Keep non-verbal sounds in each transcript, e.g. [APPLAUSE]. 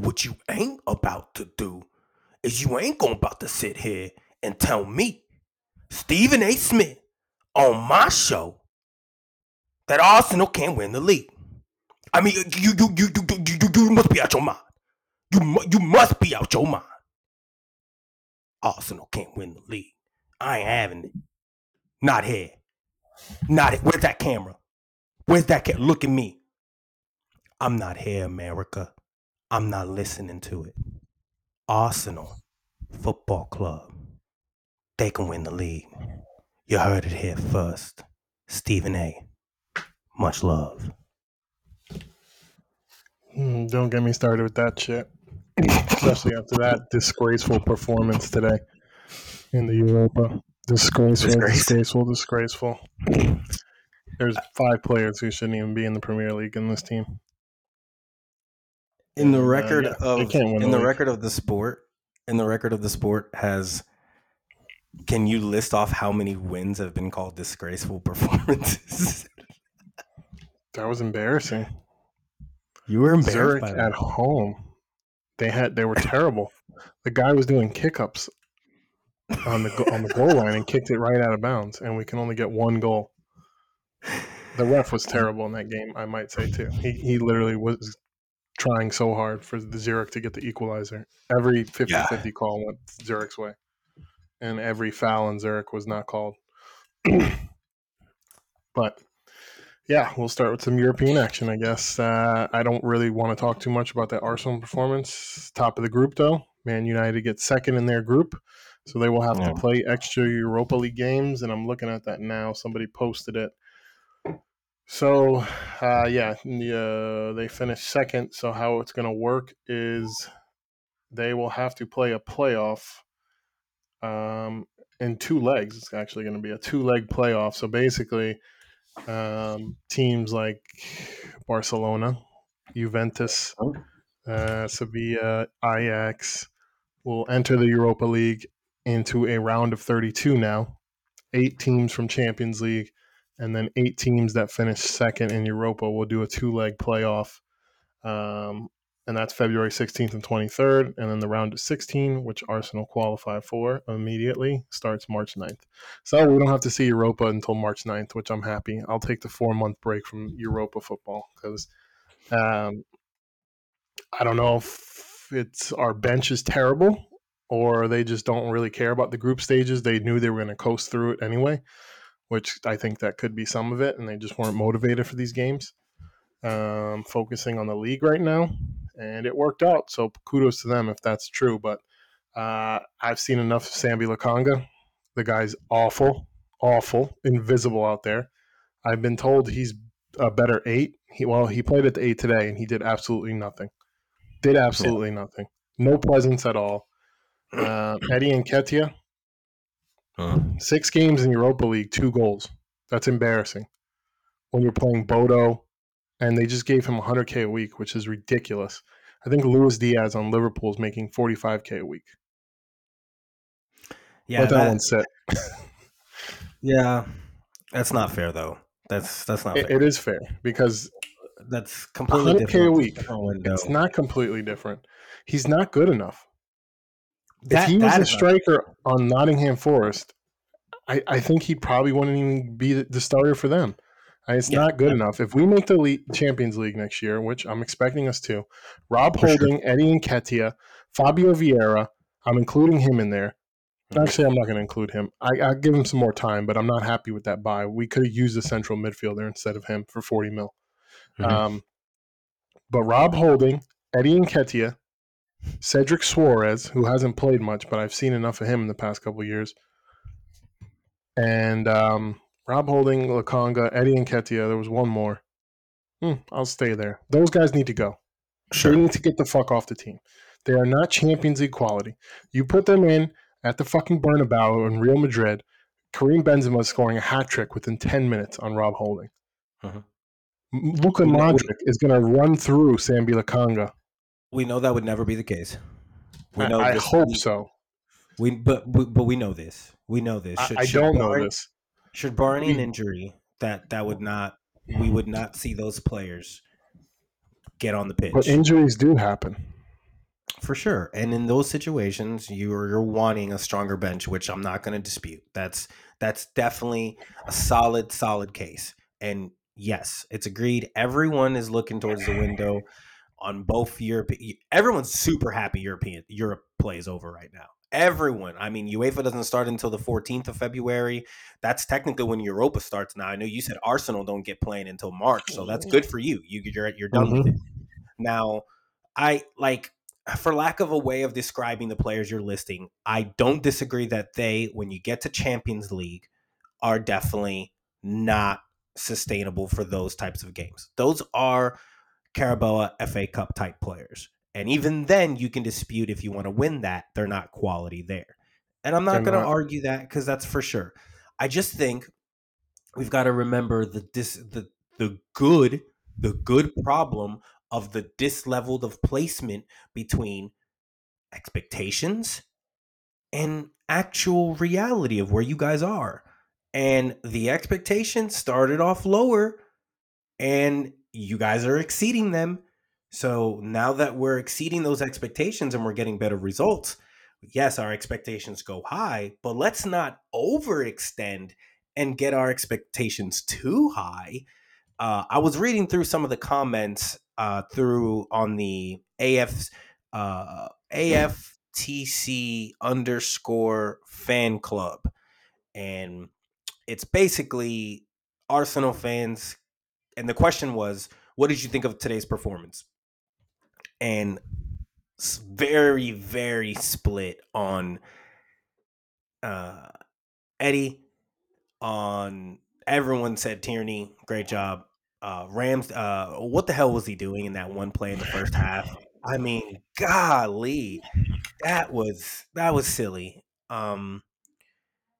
But what you ain't about to do is you ain't going about to sit here and tell me, Stephen A. Smith, on my show, that Arsenal can't win the league. I mean, you you you you you, you, you must be out your mind. You you must be out your mind. Arsenal can't win the league. I ain't having it. Not here. Not it. Where's that camera? Where's that camera? Look at me. I'm not here, America. I'm not listening to it. Arsenal Football Club. They can win the league. You heard it here first. Stephen A. Much love. Hmm, Don't get me started with that shit. Especially after that disgraceful performance today in the Europa. Disgraceful, Disgrace. disgraceful, disgraceful. There's five players who shouldn't even be in the Premier League in this team. In the And, uh, record yeah, of in the league. record of the sport in the record of the sport has can you list off how many wins have been called disgraceful [LAUGHS] performances That was embarrassing. you were embarrassed Zurich at that home. They had they were terrible. The guy was doing kickups on the on the goal line and kicked it right out of bounds, and we can only get one goal. The ref was terrible in that game, I might say too. He he literally was trying so hard for the Zurich to get the equalizer. Every 50-50 call went Zurich's way, and every foul on Zurich was not called. [CLEARS THROAT] but yeah, we'll start with some European action, I guess. Uh, I don't really want to talk too much about that Arsenal performance. Top of the group, though. Man United gets second in their group, so they will have Yeah. to play extra Europa League games. And I'm looking at that now. Somebody posted it. So, uh, yeah, the, uh, they finished second. So, how it's going to work is they will have to play a playoff um, in two legs. It's actually going to be a two leg playoff. So, basically, um, teams like Barcelona, Juventus, uh, Sevilla, Ajax will enter the Europa League into a round of 32 now. Eight teams from Champions League, and then eight teams that finish second in Europa will do a two leg playoff. Um, and that's February 16th and 23rd. And then the round of 16, which Arsenal qualify for immediately, starts March 9th. So we don't have to see Europa until March 9th, which I'm happy. I'll take the four month break from Europa football because um, I don't know if it's our bench is terrible or they just don't really care about the group stages. They knew they were going to coast through it anyway, which I think that could be some of it, and they just weren't motivated for these games. Um, focusing on the league right now, and it worked out. So kudos to them if that's true. But uh, I've seen enough of Sambi Lokonga. The guy's awful, awful, invisible out there. I've been told he's a better eight. He well, he played at the eight today, and he did absolutely nothing. Did absolutely nothing. No presence at all. Uh, Eddie Nketiah, Huh. six games in Europa League, two goals. That's embarrassing. When you're playing Bodo, and they just gave him 100k a week, which is ridiculous. I think Luis Diaz on Liverpool is making 45k a week. yeah Let that, that- one sit. [LAUGHS] yeah that's not fair though that's that's not It, fair it is fair because that's completely 100K different a week. it's not completely different. He's not good enough. That- if he was a striker on Nottingham Forest, I, I think he probably wouldn't even be the- starter for them. It's Yeah. not good enough. If we make the Le- Champions League next year, which I'm expecting us to, Rob For sure. Holding, Eddie Nketiah, Fabio Vieira, I'm including him in there. Actually, I'm not going to include him. I, I'll give him some more time, but I'm not happy with that buy. We could have used a central midfielder instead of him for 40 mil. Mhm. Um, but Rob Holding, Eddie Nketiah, Cedric Soares, who hasn't played much, but I've seen enough of him in the past couple years, and um, Rob Holding, Lokonga, Eddie Nketiah. There was one more. Hmm, I'll stay there. Those guys need to go. Sure. They need to get the fuck off the team. They are not Champions League quality. You put them in at the fucking Bernabeu in Real Madrid. Karim Benzema is scoring a hat trick within 10 minutes on Rob Holding. M- Luka Modric is going to run through Sambi Lokonga. We know that would never be the case we I, know I this- hope we- so. we but we, but we know this we know this I, Should- I should don't know this. Should barring an injury, that that would not we would not see those players get on the pitch. But injuries do happen. for sure. And in those situations, you're you're wanting a stronger bench, which I'm not going to dispute. That's that's definitely a solid solid case. And yes, it's agreed. Everyone is looking towards the window on both Europe. Everyone's super happy European Europe plays over right now. Everyone. I mean, UEFA doesn't start until the 14th of February. That's technically when Europa starts now. I know you said Arsenal don't get playing until March, so that's good for you. You you're you're done mm-hmm. with it. Now, I like for lack of a way of describing the players you're listing, I don't disagree that they, when you get to Champions League, are definitely not sustainable for those types of games. Those are Carabao FA Cup type players. And even then, you can dispute if you want to win that, they're not quality there. And I'm not going to argue that because that's for sure. I just think we've got to remember the dis, the the good the good problem of the disleveled of placement between expectations and actual reality of where you guys are. And the expectations started off lower and you guys are exceeding them. So now that we're exceeding those expectations and we're getting better results, yes, our expectations go high, but let's not overextend and get our expectations too high. Uh, I was reading through some of the comments uh, through on the AF uh, AFTC underscore fan club, and it's basically Arsenal fans. And the question was, what did you think of today's performance? And very, very split on uh, Eddie. On everyone said Tierney, great job. Uh, Rams, uh, what the hell was he doing in that one play in the first half? I mean, golly, that was that was silly. Um,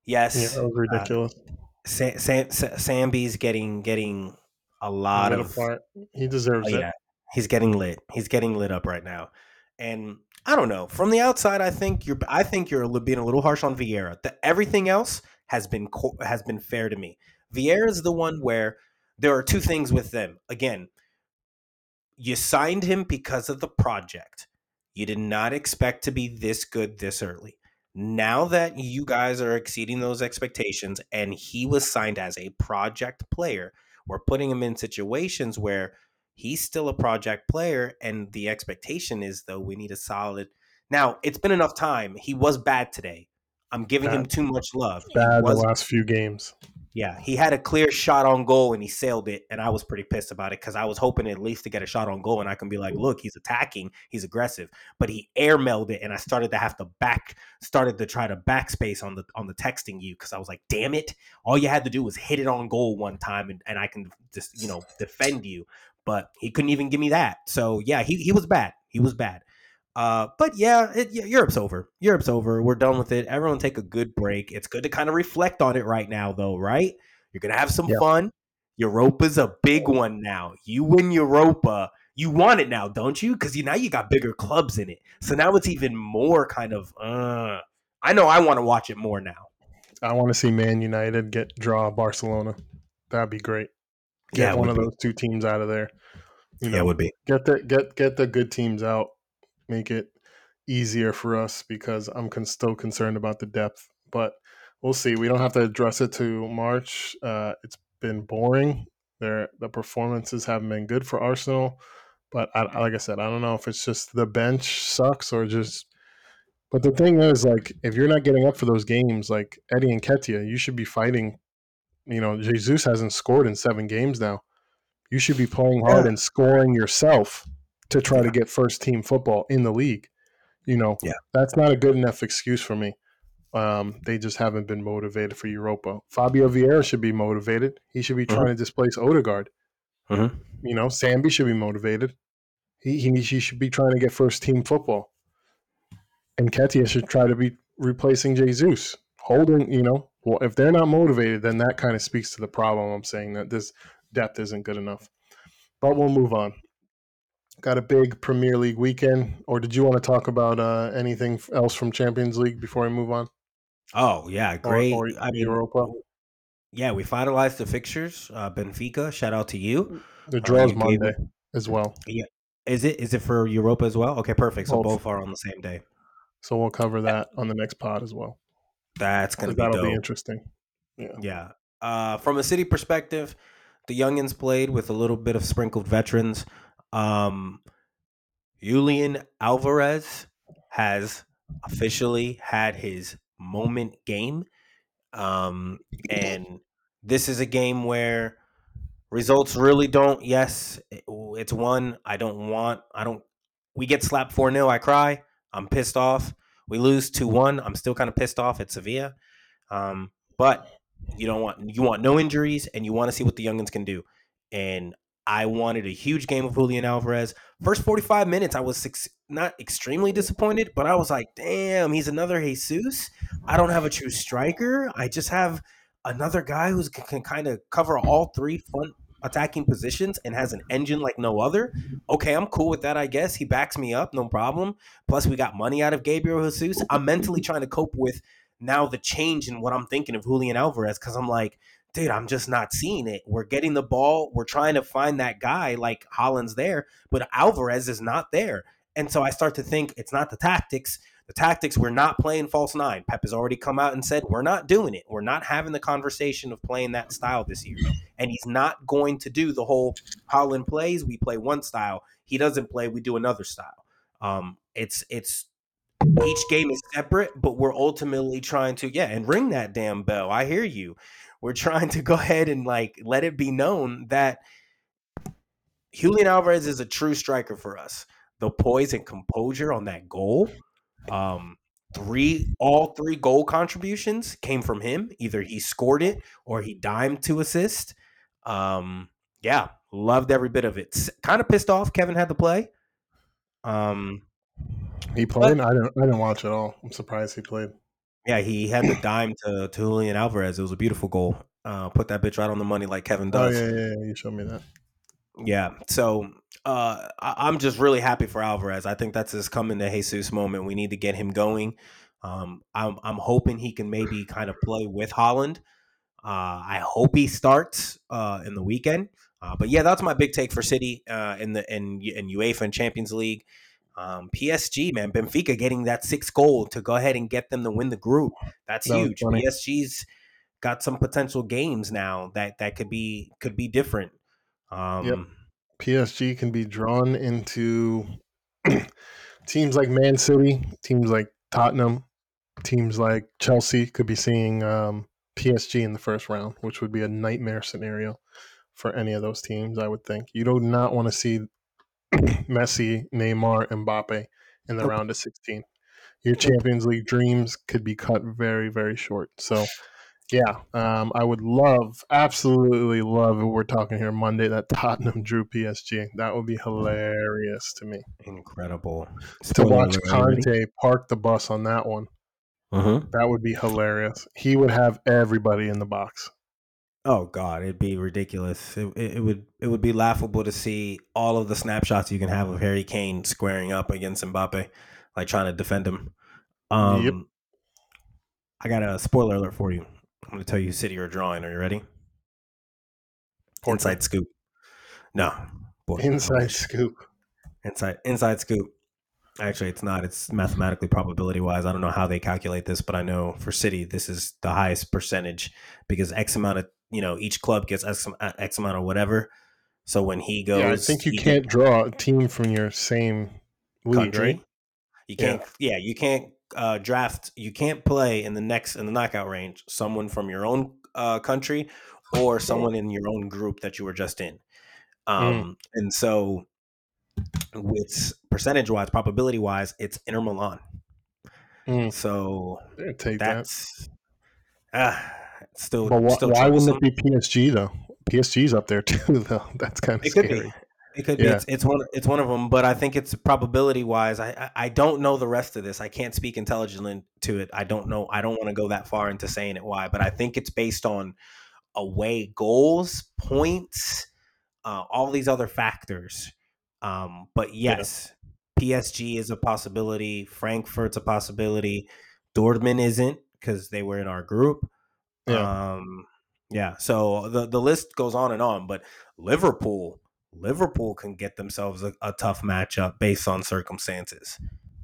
yes, yeah, that was uh, ridiculous. Uh, Sam, Sam, Sambi's getting getting a lot of. Apart. He deserves oh, it. Yeah, he's getting lit. He's getting lit up right now, and I don't know. From the outside, I think you're. I think you're being a little harsh on Vieira. The, everything else has been has been fair to me. Vieira is the one where there are two things with them. Again, you signed him because of the project. You did not expect to be this good this early now that you guys are exceeding those expectations and he was signed as a project player, we're putting him in situations where he's still a project player and the expectation is though we need a solid Now, it's been enough time. He was bad today. I'm giving bad. him too much love. Bad the last few games. Yeah, he had a clear shot on goal and he sailed it, and I was pretty pissed about it because I was hoping at least to get a shot on goal and I can be like, look, he's attacking, he's aggressive, but he airmailed it, and I started to have to back, started to try to backspace on the on the texting you because I was like, damn it, all you had to do was hit it on goal one time, and, and I can just you know defend you, but he couldn't even give me that. So yeah, he he was bad, he was bad. Uh, but yeah, it, Europe's over. Europe's over. We're done with it. Everyone take a good break. It's good to kind of reflect on it right now, though, right? You're gonna have some yep. fun. Europa's a big one now. You win Europa, you want it now, don't you? Because you now you got bigger clubs in it. So now it's even more kind of. Uh, I know I want to watch it more now. I want to see Man United get draw Barcelona. That'd be great. Get yeah, one of be. those two teams out of there. You know, yeah, it would be. Get the get get the good teams out make it easier for us because I'm con- still concerned about the depth. But we'll see. We don't have to address it to March. Uh, it's been boring. There, the performances haven't been good for Arsenal. But I, like I said, I don't know if it's just the bench sucks or just. But the thing is, like, if you're not getting up for those games, like Eddie Nketiah, you should be fighting. You know, Jesus hasn't scored in seven games now. You should be playing hard yeah. and scoring yourself to try yeah. to get first team football in the league. You know, yeah. that's not a good enough excuse for me. Um, they just haven't been motivated for Europa. Fabio Vieira should be motivated. He should be mm-hmm. trying to displace Odegaard. Mm-hmm. You know, Sambi should be motivated. He, he, he should be trying to get first team football. Nketiah should try to be replacing Jesus. Holding, you know, well, if they're not motivated, then that kind of speaks to the problem. I'm saying that this depth isn't good enough. But we'll move on got a big Premier League weekend, or did you want to talk about uh, anything else from Champions League before we move on? Oh yeah, great. Or, or I mean, Europa. Yeah, we finalized the fixtures. Uh, Benfica, shout out to you. The draws uh, Monday as well. Yeah, Is it is it for Europa as well? Okay, perfect. So Both. both are on the same day. So we'll cover that on the next pod as well. That's gonna be that'll dope. be interesting. Yeah. Uh, from a city perspective, the youngins played with a little bit of sprinkled veterans. Um, Julian Alvarez has officially had his moment game. Um, and this is a game where results really don't. Yes, it's one. I don't want, I don't, we get slapped 4 0. I cry. I'm pissed off. We lose 2 1. I'm still kind of pissed off at Sevilla. Um, but you don't want you want no injuries and you want to see what the youngins can do. And I wanted a huge game of Julian Alvarez. First 45 minutes, I was not extremely disappointed, but I was like, damn, he's another Jesus. I don't have a true striker. I just have another guy who can, can kind of cover all three front attacking positions and has an engine like no other. Okay, I'm cool with that, I guess. He backs me up, no problem. Plus, we got money out of Gabriel Jesus. I'm mentally trying to cope with now the change in what I'm thinking of Julian Alvarez because I'm like, dude, I'm just not seeing it. We're getting the ball, we're trying to find that guy like Haaland's there, but Alvarez is not there. And so I start to think it's not the tactics. The tactics, we're not playing false nine. Pep has already come out and said, we're not doing it. We're not having the conversation of playing that style this year. And he's not going to do the whole Holland plays, we play one style. He doesn't play, we do another style. Um, it's it's each game is separate, but we're ultimately trying to, yeah, and ring that damn bell. I hear you. We're trying to go ahead and like let it be known that Julian Alvarez is a true striker for us. The poise and composure on that goal. Um, three all three goal contributions came from him. Either he scored it or he dimed to assist. Um, yeah, loved every bit of it. Kind of pissed off Kevin had to play. Um, He played. I didn't. I didn't watch at all. I'm surprised he played. Yeah, he had the dime to, to Julian Alvarez. It was a beautiful goal. Uh, put that bitch right on the money like Kevin Oh does. yeah, yeah, yeah. You showed me that. Yeah. So uh, I- I'm just really happy for Alvarez. I think that's his coming to Jesus moment. We need to get him going. Um, I'm I'm hoping he can maybe kind of play with Haaland. Uh, I hope he starts uh, in the weekend. Uh, but yeah, that's my big take for City uh, in the in in UEFA and Champions League. Um, PSG man, Benfica getting that sixth goal to go ahead and get them to win the group. That's That huge. funny. PSG's got some potential games now that that could be could be different. Um, Yep. PSG can be drawn into [CLEARS THROAT] teams like Man City, teams like Tottenham, teams like Chelsea could be seeing um, PSG in the first round, which would be a nightmare scenario for any of those teams. I would think you do not want to see Messi, Neymar, Mbappe in the round of sixteen. Your Champions League dreams could be cut very, very short. So, yeah, um, I would love, absolutely love if we're talking here Monday that [LAUGHS] Tottenham drew PSG. That would be hilarious to me. incredible. To watch Conte park the bus on that one, Mhm. that would be hilarious. He would have everybody in the box. Oh God, it'd be ridiculous. It, it, it would it would be laughable to see all of the snapshots you can have of Harry Kane squaring up against Mbappe, like trying to defend him. Um, Yep. I got a spoiler alert for you. I'm going to tell you City are drawing. Are you ready? Inside scoop. No. Boy, Inside scoop. Inside inside scoop. Actually, it's not. It's mathematically probability wise. I don't know how they calculate this, but I know for City, this is the highest percentage because X amount of you know each club gets X, X amount or whatever. So when he goes, Yeah, I think you can't draw a team from your same league, country. right? You can't. Yeah, you can't uh, draft. You can't play in the next in the knockout range someone from your own uh, country or [LAUGHS] someone in your own group that you were just in. Um, And so, with percentage wise, probability wise, it's Inter Milan. Mm. So Yeah, Take that. that's ah, still. But why, still why wouldn't it be PSG though? PSG's up there [LAUGHS] too, though. That's kind of It could scary. be. It could be. Yeah. It's, it's one. It's one of them. But I think it's probability wise. I, I I don't know the rest of this. I can't speak intelligently to it. I don't know. I don't want to go that far into saying it why. But I think it's based on away goals, points, uh, all these other factors. Um, but yes, PSG is a possibility. Frankfurt's a possibility. Dortmund isn't because they were in our group. Yeah. Um, yeah. So the the list goes on and on. But Liverpool Liverpool can get themselves a, a tough matchup based on circumstances.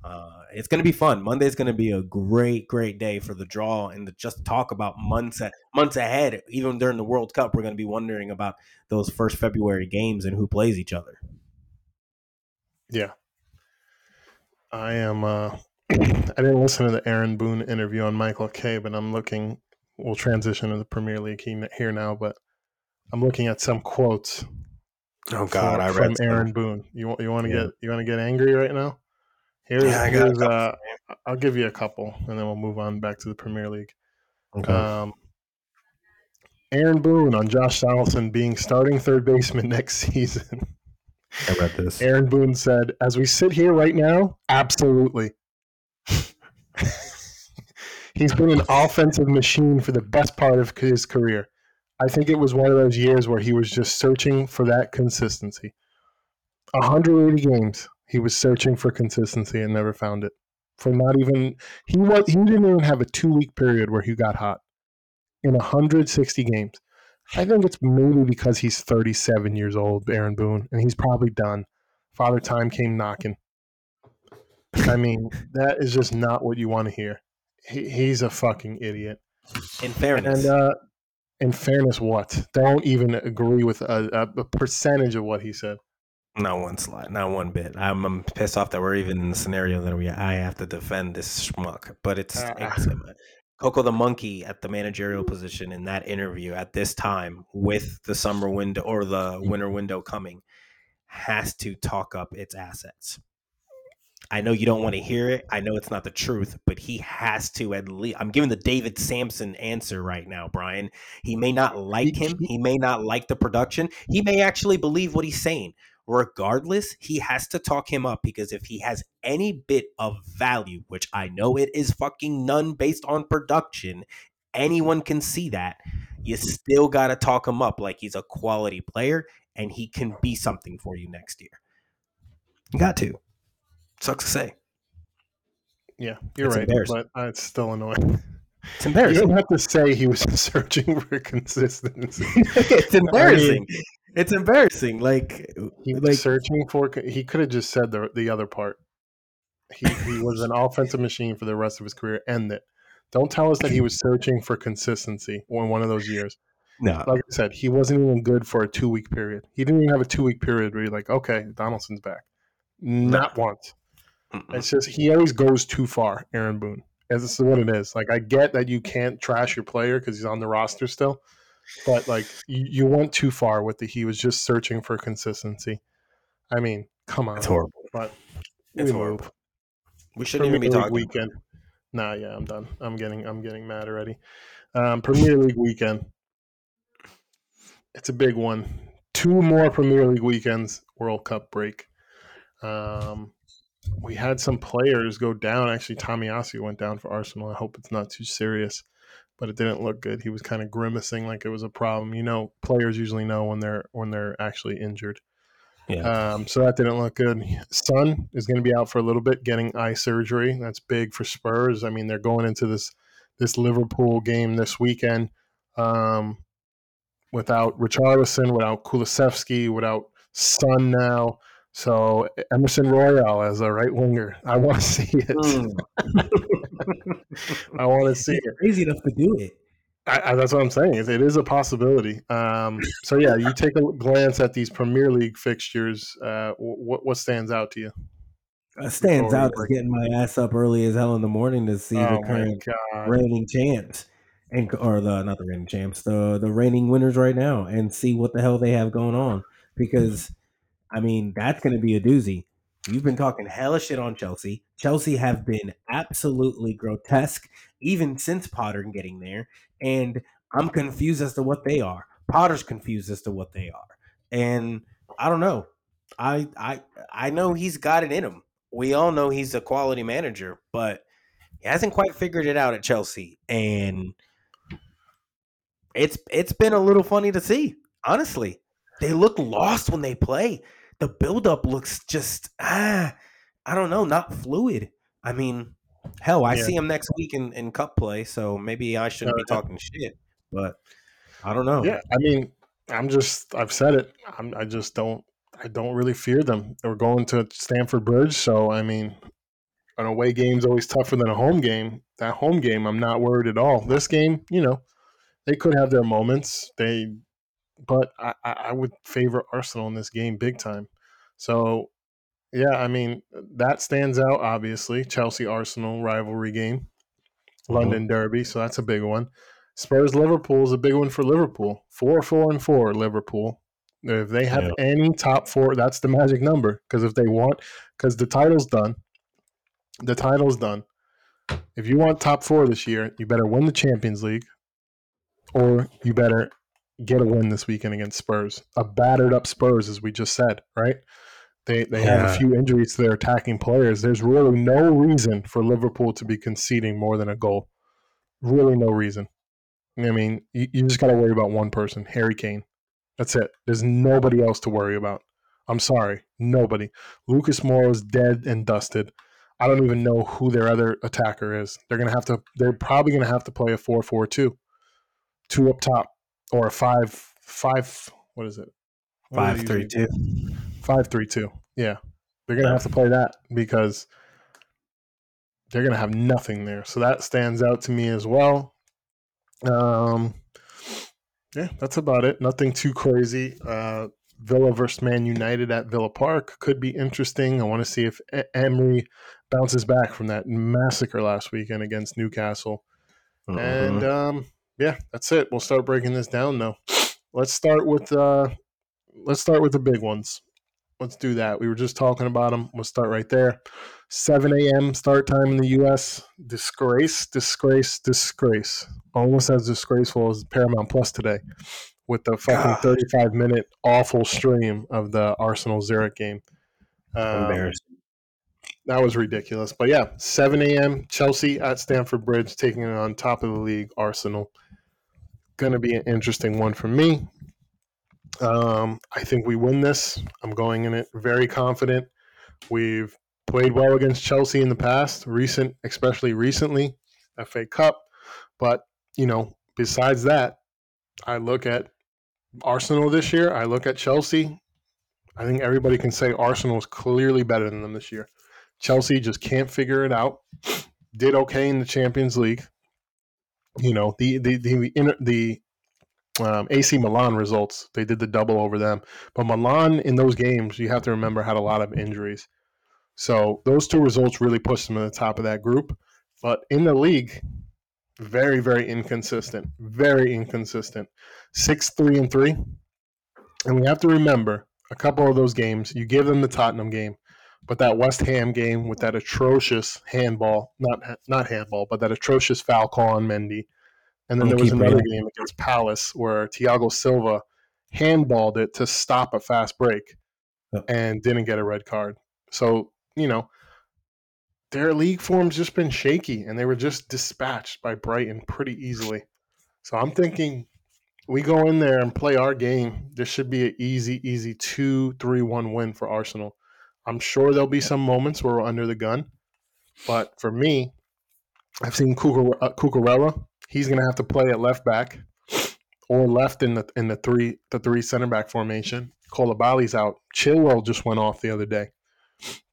Uh, it's going to be fun. Monday's going to be a great, great day for the draw and to just talk about months at, months ahead. Even during the World Cup, we're going to be wondering about those first February games and who plays each other. Yeah, I am. Uh, I didn't listen to the Aaron Boone interview on Michael Kay, but I'm looking. We'll transition to the Premier League here now, but I'm looking at some quotes. Oh God, from, I read from Aaron Boone. You want you want to yeah. get you want to get angry right now? Here's, yeah, here's uh, I'll give you a couple, and then we'll move on back to the Premier League. Okay. Um, Aaron Boone on Josh Donaldson being starting third baseman [LAUGHS] next season. I read this. Aaron Boone said, "As we sit here right now, absolutely." [LAUGHS] He's been an offensive machine for the best part of his career. I think it was one of those years where he was just searching for that consistency. 180 games, he was searching for consistency and never found it. For not even he was he didn't even have a two week period where he got hot in 160 games. I think it's maybe because he's 37 years old, Aaron Boone, and he's probably done. Father Time came knocking. I mean, that is just not what you want to hear. He, he's a fucking idiot. In fairness, and uh, in fairness, what? Don't even agree with a, a percentage of what he said. Not one slide, not one bit. I'm, I'm, pissed off that we're even in the scenario that we I have to defend this schmuck. But it's, uh, it's Coco the monkey at the managerial position in that interview at this time with the summer window or the winter window coming has to talk up its assets. I know you don't want to hear it. I know it's not the truth, but he has to at least. I'm giving the David Samson answer right now, Brian. He may not like him. He may not like the production. He may actually believe what he's saying regardless, he has to talk him up because if he has any bit of value, which I know it is fucking none based on production, anyone can see that. You still got to talk him up like he's a quality player and he can be something for you next year. You got to. Sucks to say. Yeah, you're it's right, but uh, it's still annoying. It's embarrassing. You don't have to say he was [LAUGHS] searching for consistency. [LAUGHS] it's embarrassing. I mean, it's embarrassing. Like he was like, searching for. He could have just said the the other part. He he was an offensive machine for the rest of his career. End it. Don't tell us that he was searching for consistency in one of those years. No, like I said, he wasn't even good for a two week period. He didn't even have a two week period where you're like, okay, Donaldson's back. Not no. once. Mm-mm. It's just he always goes too far, Aaron Boone. And this is what it is. Like I get that you can't trash your player because he's on the roster still, but like you, you went too far with the he was just searching for consistency. I mean, come on, it's horrible. But it's we horrible. Move. We shouldn't Premier even be talking weekend. Nah, yeah, I'm done. I'm getting I'm getting mad already. Um, Premier League weekend. It's a big one. Two more Premier League weekends. World Cup break. Um, we had some players go down. Actually, Tommy Tomiyasu went down for Arsenal. I hope it's not too serious but it didn't look good. He was kind of grimacing like it was a problem. You know, players usually know when they're when they're actually injured. Yeah. Um, so that didn't look good. Son is going to be out for a little bit, getting eye surgery. That's big for Spurs. I mean, they're going into this this Liverpool game this weekend um, without Richarlison, without Kulusevski, without Son now. So Emerson Royal as a right winger, I want to [LAUGHS] see it. Mm. [LAUGHS] I want to see it's it. Crazy enough to do it. I, I, that's what I'm saying. It, it is a possibility. Um, so yeah, you take a glance at these Premier League fixtures. Uh, what what stands out to you? What stands out is getting my ass up early as hell in the morning to see oh the current reigning champs and or the not the reigning champs, the the reigning winners right now, and see what the hell they have going on because I mean, that's going to be a doozy. You've been talking hella shit on Chelsea. Chelsea have been absolutely grotesque even since Potter getting there, and I'm confused as to what they are. Potter's confused as to what they are, and I don't know. I I I know he's got it in him. We all know he's a quality manager, but he hasn't quite figured it out at Chelsea, and it's it's been a little funny to see. Honestly, they look lost when they play the buildup looks just ah, I don't know, not fluid. I mean, hell, I yeah. see him next week in, in cup play, so maybe I shouldn't uh, be talking shit, but I don't know. Yeah, I mean, I'm just I've said it. I'm, I just don't I don't really fear them. We're going to Stamford Bridge, so I mean, an away game's always tougher than a home game. That home game, I'm not worried at all. This game, you know, they could have their moments. They, but I, I would favor Arsenal in this game big time. So, yeah, I mean that stands out. Obviously, Chelsea Arsenal rivalry game, London mm-hmm. Derby. So that's a big one. Spurs Liverpool is a big one for Liverpool. Four, four, and four Liverpool. If they have yeah. any top four, that's the magic number. Because if they want, because the title's done, the title's done. If you want top four this year, you better win the Champions League, or you better get a win this weekend against Spurs. A battered up Spurs, as we just said, right? They they yeah. have a few injuries to their attacking players. There's really no reason for Liverpool to be conceding more than a goal. Really, no reason. I mean, you, you just got to worry about one person, Harry Kane. That's it. There's nobody else to worry about. I'm sorry, nobody. Lucas Moura is dead and dusted. I don't even know who their other attacker is. They're gonna have to. They're probably gonna have to play a four-four-two, two up top, or a five five. What is it? What five three two. Five three two. Yeah, they're gonna have to play that because they're gonna have nothing there. So that stands out to me as well. Um, yeah, that's about it. Nothing too crazy. Uh, Villa versus Man United at Villa Park could be interesting. I want to see if Emery bounces back from that massacre last weekend against Newcastle. Uh-huh. And um, yeah, that's it. We'll start breaking this down though. Let's start with uh, let's start with the big ones. Let's do that. We were just talking about them. We'll start right there. 7 a.m. start time in the U.S. Disgrace, disgrace, disgrace. Almost as disgraceful as Paramount Plus today with the fucking God. 35 minute awful stream of the Arsenal Zurich game. Um, Embarrassing. That was ridiculous. But yeah, 7 a.m. Chelsea at Stamford Bridge taking it on top of the league, Arsenal. Going to be an interesting one for me. Um, I think we win this. I'm going in it very confident. We've played well against Chelsea in the past, recent, especially recently, FA Cup. But, you know, besides that, I look at Arsenal this year. I look at Chelsea. I think everybody can say Arsenal is clearly better than them this year. Chelsea just can't figure it out. Did okay in the Champions League. You know the the the the, um, AC Milan results. They did the double over them, but Milan in those games you have to remember had a lot of injuries. So those two results really pushed them to the top of that group. But in the league, very very inconsistent. Very inconsistent. Six three and three, and we have to remember a couple of those games. You give them the Tottenham game but that West Ham game with that atrocious handball, not not handball, but that atrocious foul call on Mendy. And then there was another reading. game against Palace where Thiago Silva handballed it to stop a fast break and didn't get a red card. So, you know, their league form's just been shaky and they were just dispatched by Brighton pretty easily. So I'm thinking we go in there and play our game. This should be an easy, easy 2 3 1 win for Arsenal. I'm sure there'll be some moments where we're under the gun, but for me, I've seen uh, Cucurella. He's going to have to play at left back or left in the in the three the three center back formation. Koulibaly's out. Chilwell just went off the other day.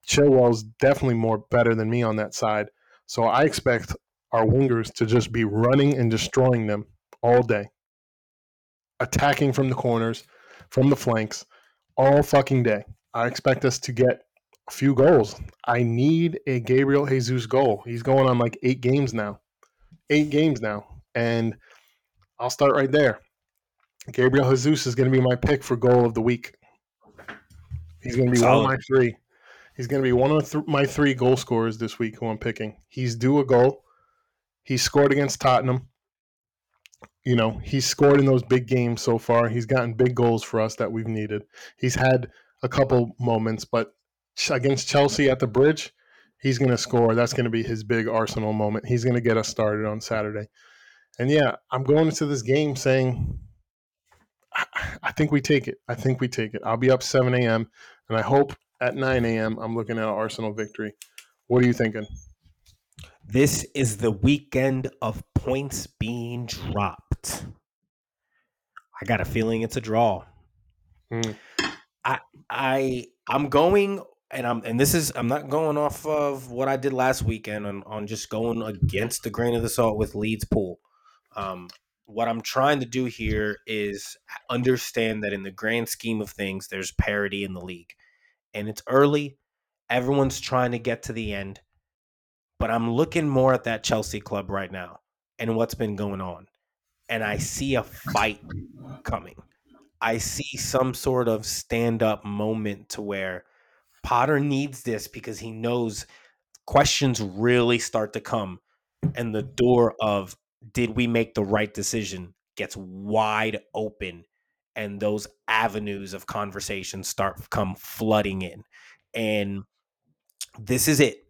Chilwell's definitely more better than me on that side. So I expect our wingers to just be running and destroying them all day, attacking from the corners, from the flanks, all fucking day. I expect us to get a few goals. I need a Gabriel Jesus goal. He's going on like eight games now. Eight games now. And I'll start right there. Gabriel Jesus is going to be my pick for goal of the week. He's going to be Solid. one of my three. He's going to be one of th- my three goal scorers this week who I'm picking. He's due a goal. He scored against Tottenham. You know, he's scored in those big games so far. He's gotten big goals for us that we've needed. He's had a couple moments, but against Chelsea at the bridge, he's going to score. That's going to be his big Arsenal moment. He's going to get us started on Saturday. And yeah, I'm going into this game saying, I, I think we take it. I think we take it. I'll be up 7 a.m. and I hope at 9 a.m. I'm looking at an Arsenal victory. What are you thinking? This is the weekend of points being dropped. I got a feeling it's a draw. Mm. I I I'm going and I'm and this is I'm not going off of what I did last weekend on on just going against the grain of the salt with Leeds pool. Um, what I'm trying to do here is understand that in the grand scheme of things, there's parity in the league, and it's early. Everyone's trying to get to the end, but I'm looking more at that Chelsea club right now and what's been going on, and I see a fight coming. I see some sort of stand up moment to where Potter needs this because he knows questions really start to come and the door of did we make the right decision gets wide open and those avenues of conversation start come flooding in. And this is it.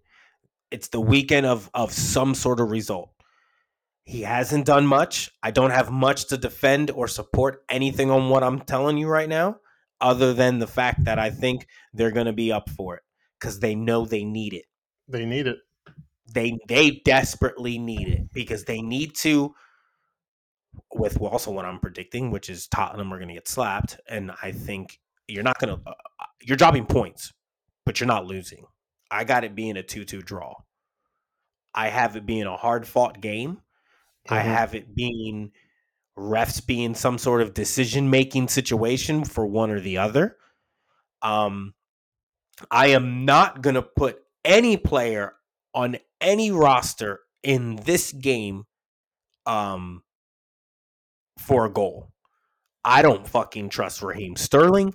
It's the weekend of of some sort of result he hasn't done much i don't have much to defend or support anything on what i'm telling you right now other than the fact that i think they're going to be up for it because they know they need it They need it. they they desperately need it because they need to with also what I'm predicting, which is Tottenham are going to get slapped, and I think you're not going to uh, you're dropping points, but you're not losing. I got it being a two-two draw. I have it being a hard-fought game. I Mhm. have it being refs being some sort of decision-making situation for one or the other. Um, I am not going to put any player on any roster in this game um for a goal. I don't fucking trust Raheem Sterling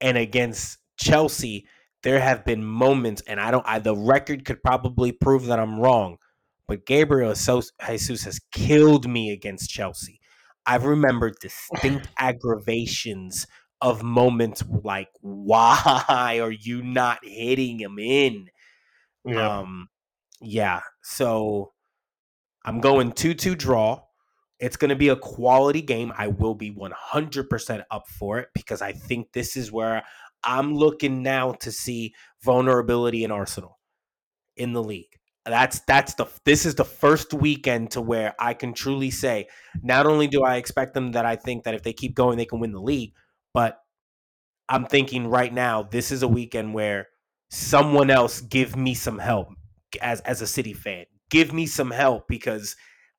and against Chelsea there have been moments and I don't I the record could probably prove that I'm wrong but Gabriel Jesus has killed me against Chelsea. I've remembered distinct [SIGHS] aggravations of moments like why are you not hitting him in Yeah. um, yeah. So I'm going 2 2 draw. It's going to be a quality game. I will be 100% up for it because I think this is where I'm looking now to see vulnerability in Arsenal in the league. That's that's the this is the first weekend to where I can truly say not only do I expect them that I think that if they keep going they can win the league, but I'm thinking right now this is a weekend where someone else give me some help as as a City fan. Give me some help because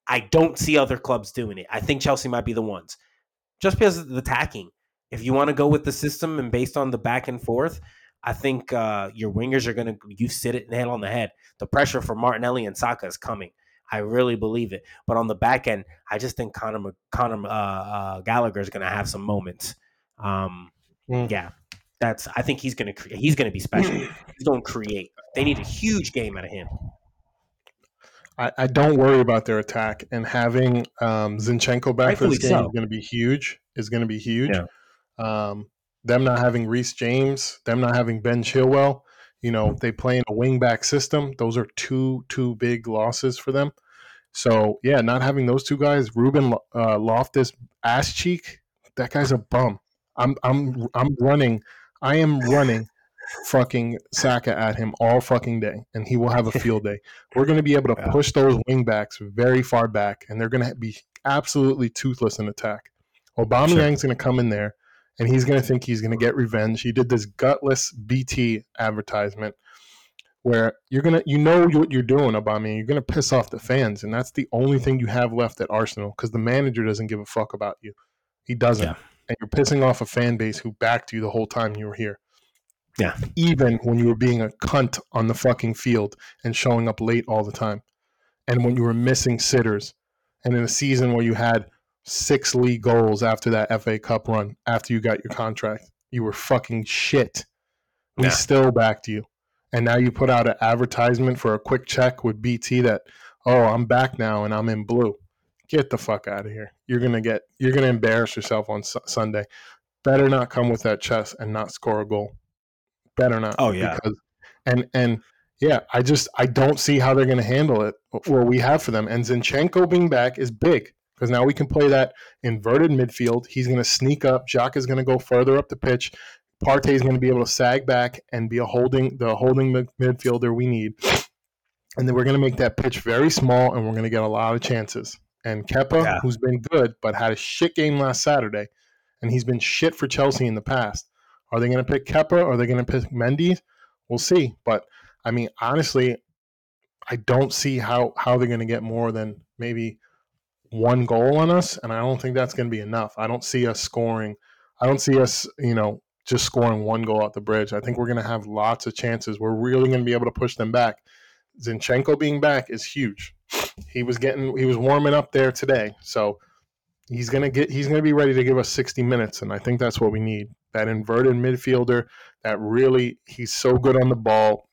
I don't see other clubs doing it. I think Chelsea might be the ones. Just because of the attacking. If you want to go with the system and based on the back and forth, I think uh, your wingers are going to you sit it nail on the head. The pressure for Martinelli and Saka is coming. I really believe it. But on the back end, I just think Conor Conor uh, uh, Gallagher is going to have some moments. Um, Mm. yeah, that's. I think he's going to create. He's going to be special. [LAUGHS] he's going to create. They need a huge game out of him. I, I don't worry about their attack and having um, Zinchenko back for Rightfully this game so. is going to be huge. Is going to be huge. Yeah. Um, them not having Reece James, them not having Ben Chilwell. You know they play in a wing back system. Those are two two big losses for them. So yeah, not having those two guys, Ruben uh, Loftus ass cheek, that guy's a bum. I'm I'm I'm running. I am running fucking Saka at him all fucking day, and he will have a field day. We're going to be able to [LAUGHS] Yeah. push those wing backs very far back, and they're going to be absolutely toothless in attack. Aubameyang's going to come in there, and he's going to think he's going to get revenge. He did this gutless BT advertisement where you're gonna, you know what you're doing, Aubameyang. You're going to piss off the fans, and that's the only thing you have left at Arsenal because the manager doesn't give a fuck about you. He doesn't, Yeah. and you're pissing off a fan base who backed you the whole time you were here Yeah. even when you were being a cunt on the fucking field and showing up late all the time. And when you were missing sitters. And in a season where you had six league goals after that FA Cup run, after you got your contract, you were fucking shit. We still backed you. And now you put out an advertisement for a quick check with BT that, oh, I'm back now and I'm in blue. Get the fuck out of here. You're gonna get you're gonna embarrass yourself on Su- Sunday. Better not come with that chest and not score a goal. Better not. Oh, yeah. Because and and yeah, I just I don't see how they're gonna handle it. What we have for them and Zinchenko being back is big because now we can play that inverted midfield. He's gonna sneak up. Xhaka is gonna go further up the pitch. Partey is going to be able to sag back and be a holding the holding mid- midfielder we need. And then we're going to make that pitch very small, and we're going to get a lot of chances. And Kepa, Yeah. who's been good but had a shit game last Saturday, and he's been shit for Chelsea in the past. Are they going to pick Kepa? Are they going to pick Mendy? We'll see. But I mean, honestly, I don't see how how they're going to get more than maybe one goal on us, and I don't think that's going to be enough. I don't see us scoring. I don't see us, you know, just scoring one goal out the bridge. I think we're going to have lots of chances. We're really going to be able to push them back. Zinchenko being back is huge. He was getting he was warming up there today, so he's gonna get he's gonna be ready to give us 60 minutes, and I think that's what we need. That inverted midfielder that really he's so good on the ball.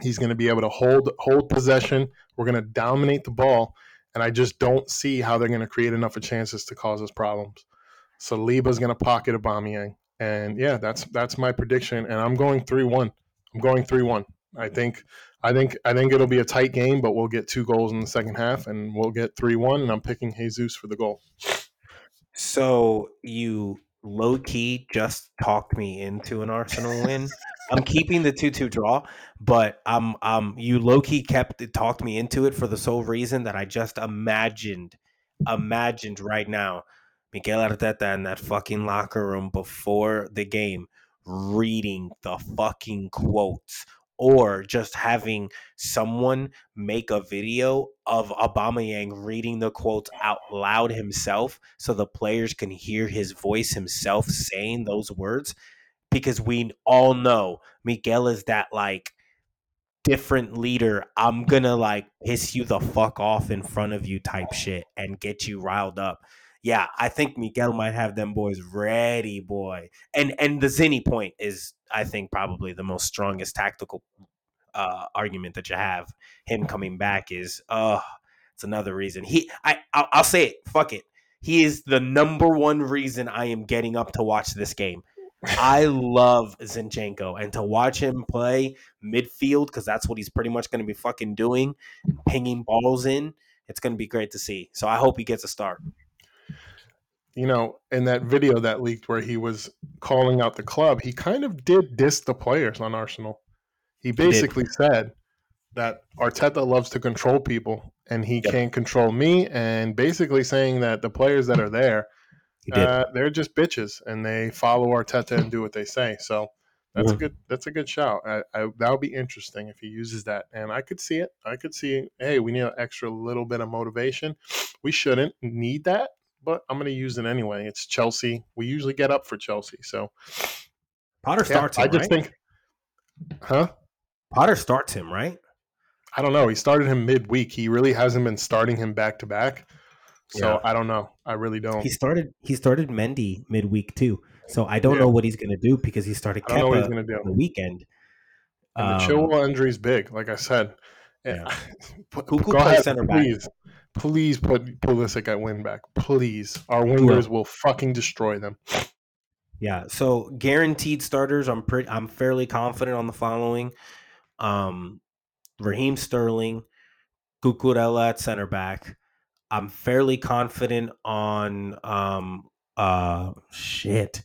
He's gonna be able to hold hold possession. We're gonna dominate the ball, and I just don't see how they're gonna create enough of chances to cause us problems. Saliba's gonna pocket Aubameyang, and yeah, that's that's my prediction, and I'm going three one. I'm going three one. I think I think I think it'll be a tight game, but we'll get two goals in the second half, and we'll get three one. And I'm picking Jesus for the goal. So you low key just talked me into an Arsenal win. I'm keeping the two two draw, but um um you low key kept it talked me into it for the sole reason that I just imagined imagined right now Miguel Arteta in that fucking locker room before the game reading the fucking quotes or just having someone make a video of Aubameyang reading the quotes out loud himself so the players can hear his voice himself saying those words because we all know Miguel is that like different leader I'm to like piss you the fuck off in front of you type shit and get you riled up yeah, I think Miguel might have them boys ready, boy. And and the Zinni point is, I think, probably the most strongest tactical uh, argument that you have. Him coming back is, uh, it's another reason. He, I, I'll, I'll say it. Fuck it. He is the number one reason I am getting up to watch this game. I love Zinchenko and to watch him play midfield because that's what he's pretty much going to be fucking doing, pinging balls in. It's going to be great to see. So I hope he gets a start you know, in that video that leaked where he was calling out the club, he kind of did diss the players on Arsenal. He basically he said that Arteta loves to control people and he yep. can't control me, and basically saying that the players that are there, uh, they're just bitches and they follow Arteta and do what they say. So that's mm-hmm. a good that's a good shout. I, I, that would be interesting if he uses that, and I could see it. I could see, hey, we need an extra little bit of motivation. We shouldn't need that, but I'm going to use it anyway. It's Chelsea. We usually get up for Chelsea, so Potter starts. Him, I just right? think, huh? Potter starts him, right? I don't know. He started him midweek. He really hasn't been starting him back to back. So yeah. I don't know. I really don't. He started. He started Mendy midweek too. So I don't yeah. know what he's going to do because he started Kepa I don't know what he's going to do the weekend. And um, the Chilwell injury is big. Like I said, yeah. Cuckoo [LAUGHS] plays ahead, center please. back. Please put Pulisic at wing back. Please. Our wingers will fucking destroy them. Yeah. So guaranteed starters, I'm pretty I'm fairly confident on the following. Um Raheem Sterling, Cucurella at center back. I'm fairly confident on um uh shit.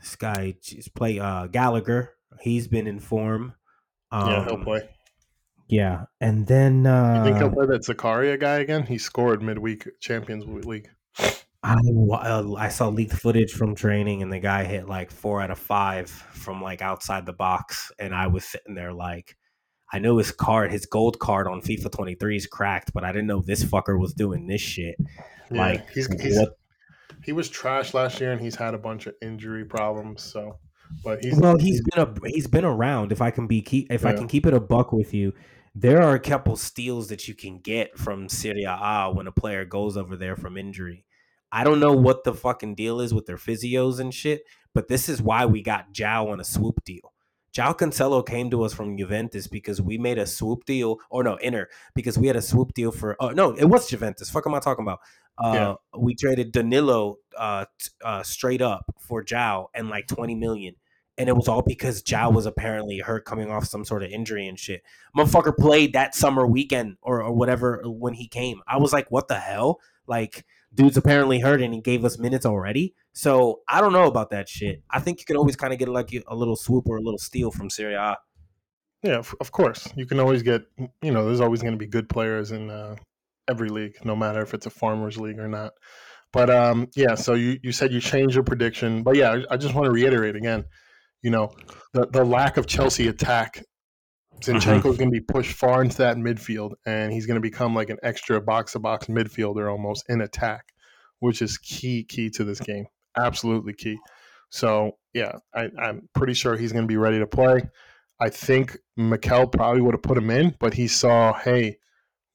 This guy just play uh Gallagher. He's been in form. Um, yeah, he'll um, play. Yeah, and then uh, you think he'll play that Zakaria guy again? He scored midweek Champions League. I I saw leaked footage from training, and the guy hit like four out of five from like outside the box, and I was sitting there like, I know his card, his gold card on FIFA 23 is cracked, but I didn't know this fucker was doing this shit. Yeah, like he's, he's? He was trash last year, and he's had a bunch of injury problems. So, but he's well, he's, been a he's been around. If I can be keep if yeah. I can keep it a buck with you, there are a couple steals that you can get from Serie A when a player goes over there from injury. I don't know what the fucking deal is with their physios and shit, but this is why we got João on a swoop deal. João Cancelo came to us from Juventus because we made a swoop deal, or no, Inter, because we had a swoop deal for. Oh no, it was Juventus. Fuck am I talking about? Uh, yeah. We traded Danilo uh, uh, straight up for João and like twenty million and it was all because João was apparently hurt coming off some sort of injury and shit. Motherfucker played that summer weekend or, or whatever when he came. I was like, what the hell? Like, dude's apparently hurt and he gave us minutes already. So I don't know about that shit. I think you can always kind of get like a little swoop or a little steal from Serie A. Yeah, of course. You can always get, you know, there's always going to be good players in uh, every league, no matter if it's a farmers league or not. But um, yeah. So you you said you changed your prediction, but yeah, I, I just want to reiterate again. You know, the the lack of Chelsea attack. Zinchenko is going to be pushed far into that midfield, and he's going to become like an extra box to box midfielder almost in attack, which is key key to this game. Absolutely key. So yeah, I, I'm pretty sure he's going to be ready to play. I think Mikel probably would have put him in, but he saw, hey,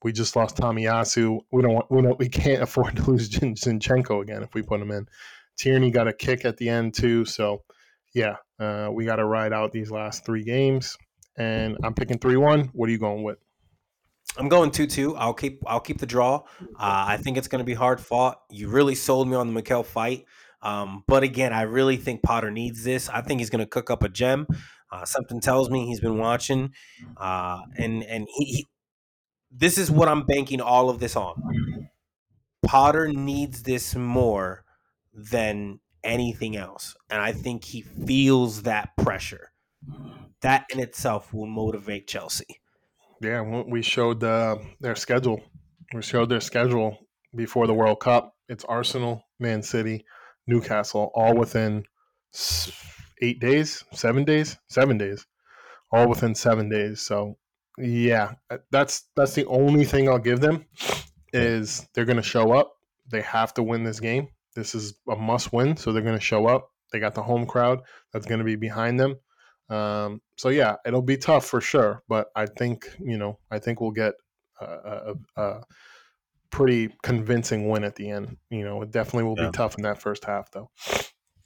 we just lost Tomiyasu. We don't want, we don't, we can't [LAUGHS] afford to lose Zinchenko again if we put him in. Tierney got a kick at the end too, so yeah, uh, we got to ride out these last three games. And I'm picking three one. What are you going with? I'm going two two. I'll keep I'll keep the draw. Uh, I think it's going to be hard fought. You really sold me on the Mikel fight. Um, but again, I really think Potter needs this. I think he's going to cook up a gem. Uh, something tells me he's been watching, uh, and and he, he, this is what I'm banking all of this on. Potter needs this more than anything else, and I think he feels that pressure. That in itself will motivate Chelsea. Yeah, we showed uh, their schedule. We showed their schedule before the World Cup. It's Arsenal, Man City, Newcastle, all within eight days, seven days, seven days, all within seven days. So, yeah, uh, that's that's the only thing I'll give them is they're going to show up. They have to win this game. This is a must win, so they're going to show up. They got the home crowd that's going to be behind them. Um, so yeah, it'll be tough for sure, but I think you know I think we'll get a, a, a pretty convincing win at the end. You know, it definitely will yeah. be tough in that first half though.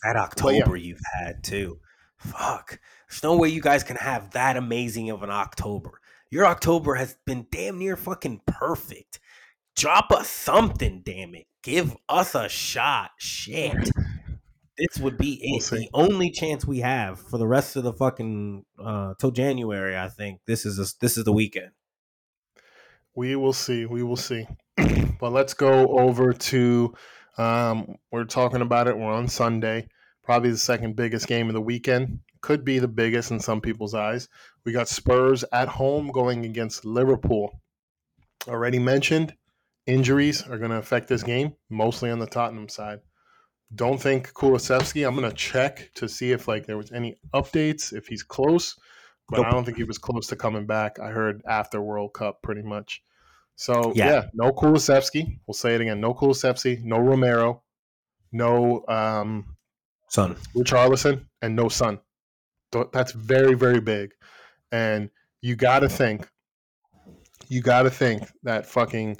That October yeah. you've had too. Fuck. There's no way you guys can have that amazing of an October. Your October has been damn near fucking perfect. Drop us something, damn it. Give us a shot. Shit. This would be we'll it. The only chance we have for the rest of the fucking uh till January, I think. This is a, this is the weekend. We will see. We will see. But let's go over to um, we're talking about it. We're on Sunday, probably the second biggest game of the weekend. Could be the biggest in some people's eyes. We got Spurs at home going against Liverpool. Already mentioned, injuries are going to affect this game, mostly on the Tottenham side. Don't think Kulusevski. I'm going to check to see if like there was any updates, if he's close, but nope. I don't think he was close to coming back. I heard after World Cup, pretty much. So yeah, yeah no Kulusevski. We'll say it again. No Kulusevski. No Romero. No um, Son. Richarlison and no Son. That's very very big, and you got to think. You got to think that fucking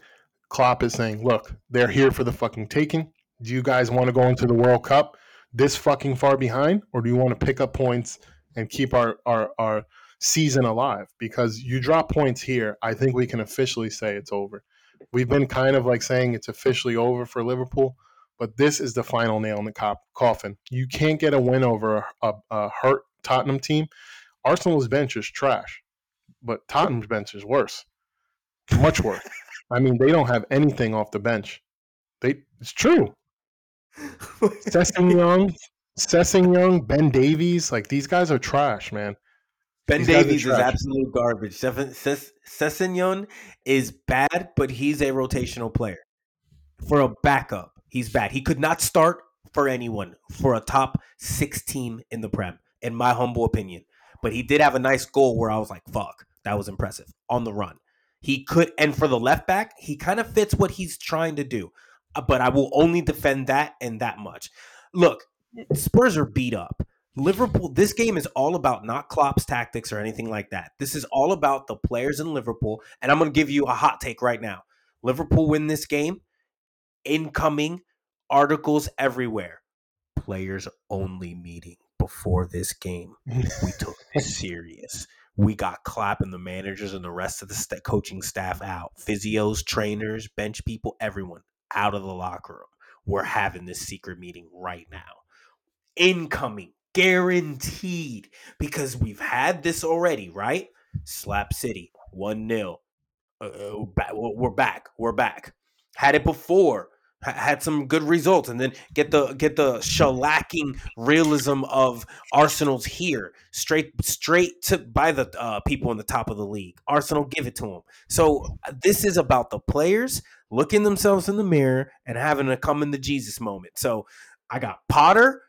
Klopp is saying, "Look, they're here for the fucking taking. Do you guys want to go into the World Cup this fucking far behind, or do you want to pick up points and keep our our our season alive because you drop points here, I think we can officially say it's over. We've been kind of like saying it's officially over for Liverpool, but this is the final nail in the cop- coffin. You can't get a win over a, a, a hurt Tottenham team. Arsenal's bench is trash, but Tottenham's bench is worse, much worse. I mean, they don't have anything off the bench. They it's true. Sessegnon, Sessing Young, Ben Davies, like these guys are trash, man. Ben Davies is absolute garbage. Sessegnon is bad, but he's a rotational player. For a backup, he's bad. He could not start for anyone for a top six team in the Prem, in my humble opinion. But he did have a nice goal where I was like, fuck, that was impressive on the run. He could, and for the left back, he kind of fits what he's trying to do. Uh, but I will only defend that and that much. Look, Spurs are beat up. Liverpool, this game is all about not Klopp's tactics or anything like that. This is all about the players in Liverpool. And I'm going to give you a hot take right now. Liverpool win this game. Incoming articles everywhere. Players only meeting before this game. [LAUGHS] We took this serious. We got Klopp and the managers and the rest of the st- coaching staff out. Physios, trainers, bench people, everyone out of the locker room. We're having this secret meeting right now. Incoming guaranteed because we've had this already, right? Slap City, 1 0. Uh, uh we're back. We're back. Had it before. had some good results and then get the get the shellacking realism of Arsenal's here straight straight to by the uh, people in the top of the league. Arsenal give it to them. So this is about the players looking themselves in the mirror and having a come in the Jesus moment. So I got Potter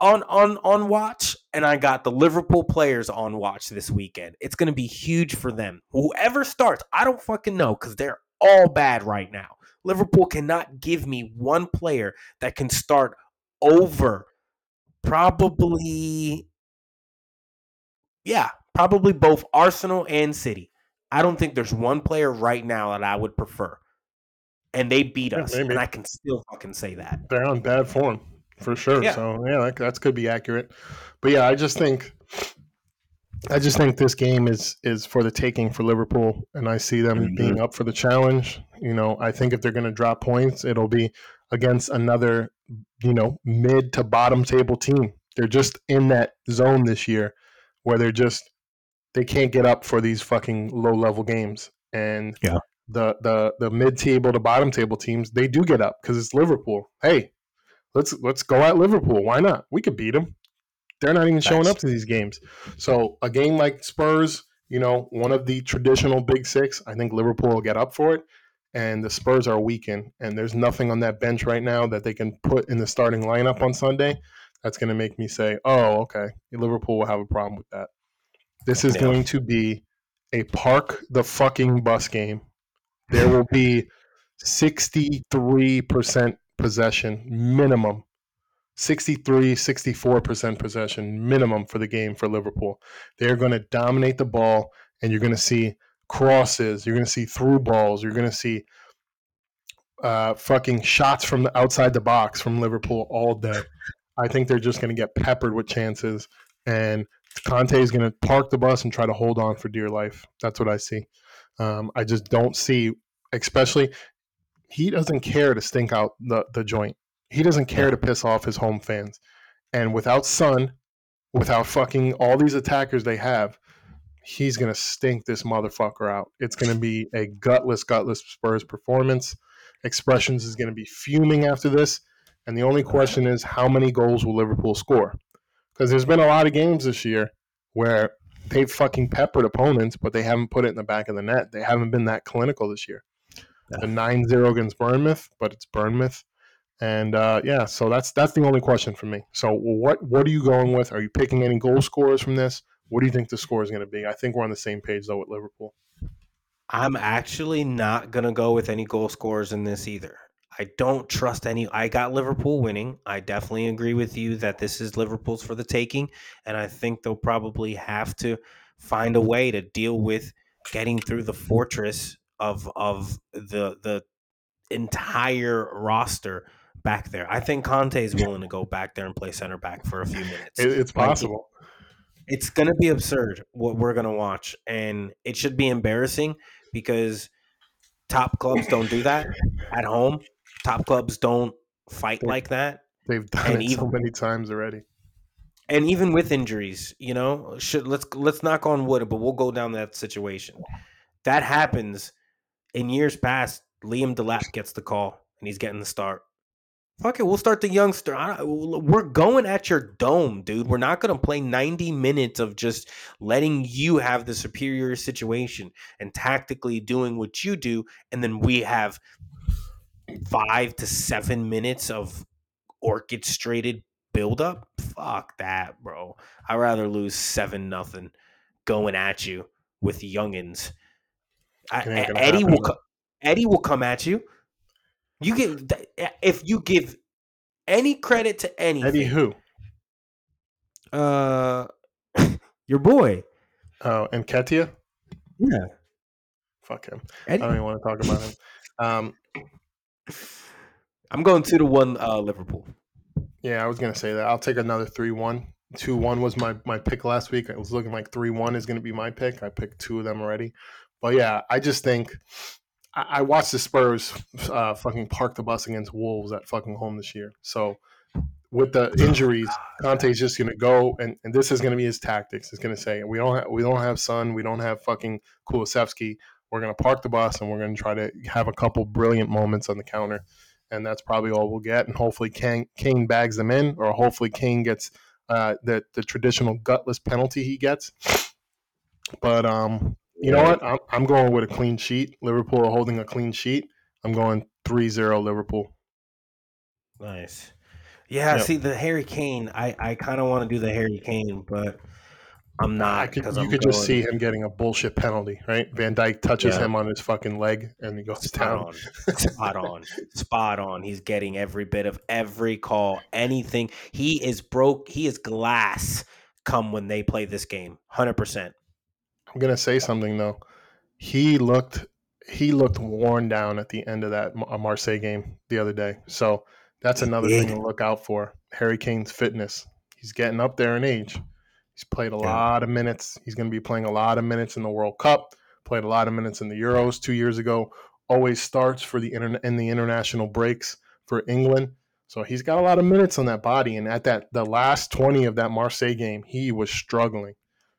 on on on watch and I got the Liverpool players on watch this weekend. It's going to be huge for them. Whoever starts, I don't fucking know cuz they're all bad right now. Liverpool cannot give me one player that can start over probably yeah, probably both Arsenal and City. I don't think there's one player right now that I would prefer. And they beat us, yeah, and I can still fucking say that. They're on bad form for sure. Yeah. So yeah, that, that's could be accurate. But yeah, I just think I just think this game is is for the taking for Liverpool, and I see them mm-hmm. being up for the challenge. You know, I think if they're going to drop points, it'll be against another, you know, mid to bottom table team. They're just in that zone this year where they're just they can't get up for these fucking low level games, and yeah. the the the mid table to bottom table teams they do get up because it's Liverpool. Hey, let's let's go at Liverpool. Why not? We could beat them. They're not even showing up to these games. So a game like Spurs, you know, one of the traditional big six, I think Liverpool will get up for it. And the Spurs are weakened, and there's nothing on that bench right now that they can put in the starting lineup on Sunday. That's going to make me say, "Oh, okay, Liverpool will have a problem with that." This is yeah. going to be a park the fucking bus game. There will be 63% possession minimum 63, 64% possession minimum for the game for Liverpool. They're going to dominate the ball, and you're going to see crosses, you're going to see through balls, you're going to see uh, fucking shots from the outside the box from Liverpool all day. [LAUGHS] I think they're just going to get peppered with chances, and Conte is going to park the bus and try to hold on for dear life. That's what I see. Um, I just don't see, especially, he doesn't care to stink out the, the joint. He doesn't care to piss off his home fans. And without Son, without fucking all these attackers they have, he's gonna stink this motherfucker out. It's gonna be a gutless, gutless Spurs performance. Expressions is gonna be fuming after this. And the only question is how many goals will Liverpool score? Because there's been a lot of games this year where they've fucking peppered opponents, but they haven't put it in the back of the net. They haven't been that clinical this year. Yeah. The 9 0 against Bournemouth, but it's Bournemouth. And uh, yeah, so that's that's the only question for me. So what what are you going with? Are you picking any goal scorers from this? What do you think the score is going to be? I think we're on the same page though with Liverpool. I'm actually not going to go with any goal scorers in this either. I don't trust any. I got Liverpool winning. I definitely agree with you that this is Liverpool's for the taking, and I think they'll probably have to find a way to deal with getting through the fortress of of the the entire roster back there. I think Conte is willing to go back there and play center back for a few minutes. it's possible. Like, it's going to be absurd what we're going to watch, and it should be embarrassing because top clubs don't do that at home. Top clubs don't fight they, like that. They've done and it even, so many times already. And even with injuries, you know, should let's let's knock on wood, but we'll go down that situation. That happens in years past. Liam Delap gets the call, and he's getting the start. Fuck it, we'll start the youngster. We're going at your dome, dude. We're not going to play 90 minutes of just letting you have the superior situation and tactically doing what you do. And then we have five to seven minutes of orchestrated buildup. Fuck that, bro. I'd rather lose seven nothing going at you with youngins. I, Eddie will co- Eddie will come at you. You give if you give any credit to any Eddie who? Uh, [LAUGHS] your boy. Oh, Nketiah. Yeah. Fuck him. Eddie. I don't even want to talk about him. Um, I'm going two to one uh, Liverpool. Yeah, I was gonna say that. I'll take another three one. Two one was my my pick last week. It was looking like three one is gonna be my pick. I picked two of them already. But yeah, I just think I, watched the Spurs uh, fucking park the bus against Wolves at fucking home this year. So with the injuries, Conte's just gonna go and, and this is gonna be his tactics. He's gonna say we don't have, we don't have Son, we don't have fucking Kulusevski. We're gonna park the bus and we're gonna try to have a couple brilliant moments on the counter. and that's probably all we'll get. And hopefully, Kane, Kane bags them in, or hopefully, Kane gets uh, the the traditional gutless penalty he gets. But um, you know what? I'm, I'm going with a clean sheet. Liverpool are holding a clean sheet. I'm going 3-0 Liverpool. Nice. Yeah, Yep. see the Harry Kane. I I kind of want to do the Harry Kane, but I'm not could, because you I'm could just see him getting a bullshit penalty, right? Van Dijk touches Yeah. him on his fucking leg and he goes down. on, [LAUGHS] spot on, spot on. He's getting every bit of every call, anything. He is broke. He is glass. Come when they play this game, hundred percent. I'm gonna say something though. He looked he looked worn down at the end of that Marseille game the other day. So that's another did. thing to look out for. Harry Kane's fitness. He's getting up there in age. He's played a Yeah. lot of minutes. He's going to be playing a lot of minutes in the World Cup. Played a lot of minutes in the Euros two years ago. Always starts for the internet in the international breaks for England. So he's got a lot of minutes on that body. And at that the last twenty of that Marseille game, he was struggling.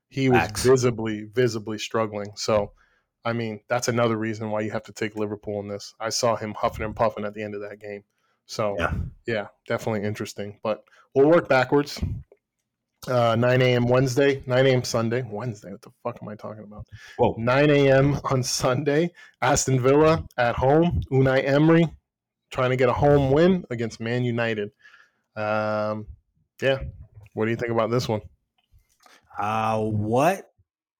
He was visibly, visibly struggling. So, I mean, that's another reason why you have to take Liverpool in this. I saw him huffing and puffing at the end of that game. So, Yeah. yeah, definitely interesting. But we'll work backwards. Uh, 9 a.m. Wednesday, 9 a.m. Sunday. Wednesday, what the fuck am I talking about? Whoa, 9 a.m. on Sunday. Aston Villa at home. Unai Emery trying to get a home win against Man United. Um, yeah. What do you think about this one? Uh, what?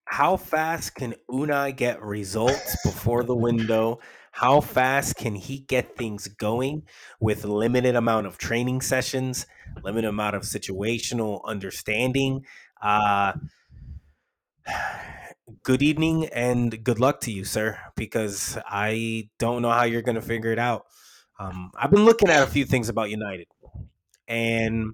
How fast can Unai get results before the window? How fast can he get things going with limited amount of training sessions, limited amount of situational understanding? Uh, [SIGHS] good evening and good luck to you, sir, because I don't know how you're going to figure it out. Um, I've been looking at a few things about United, and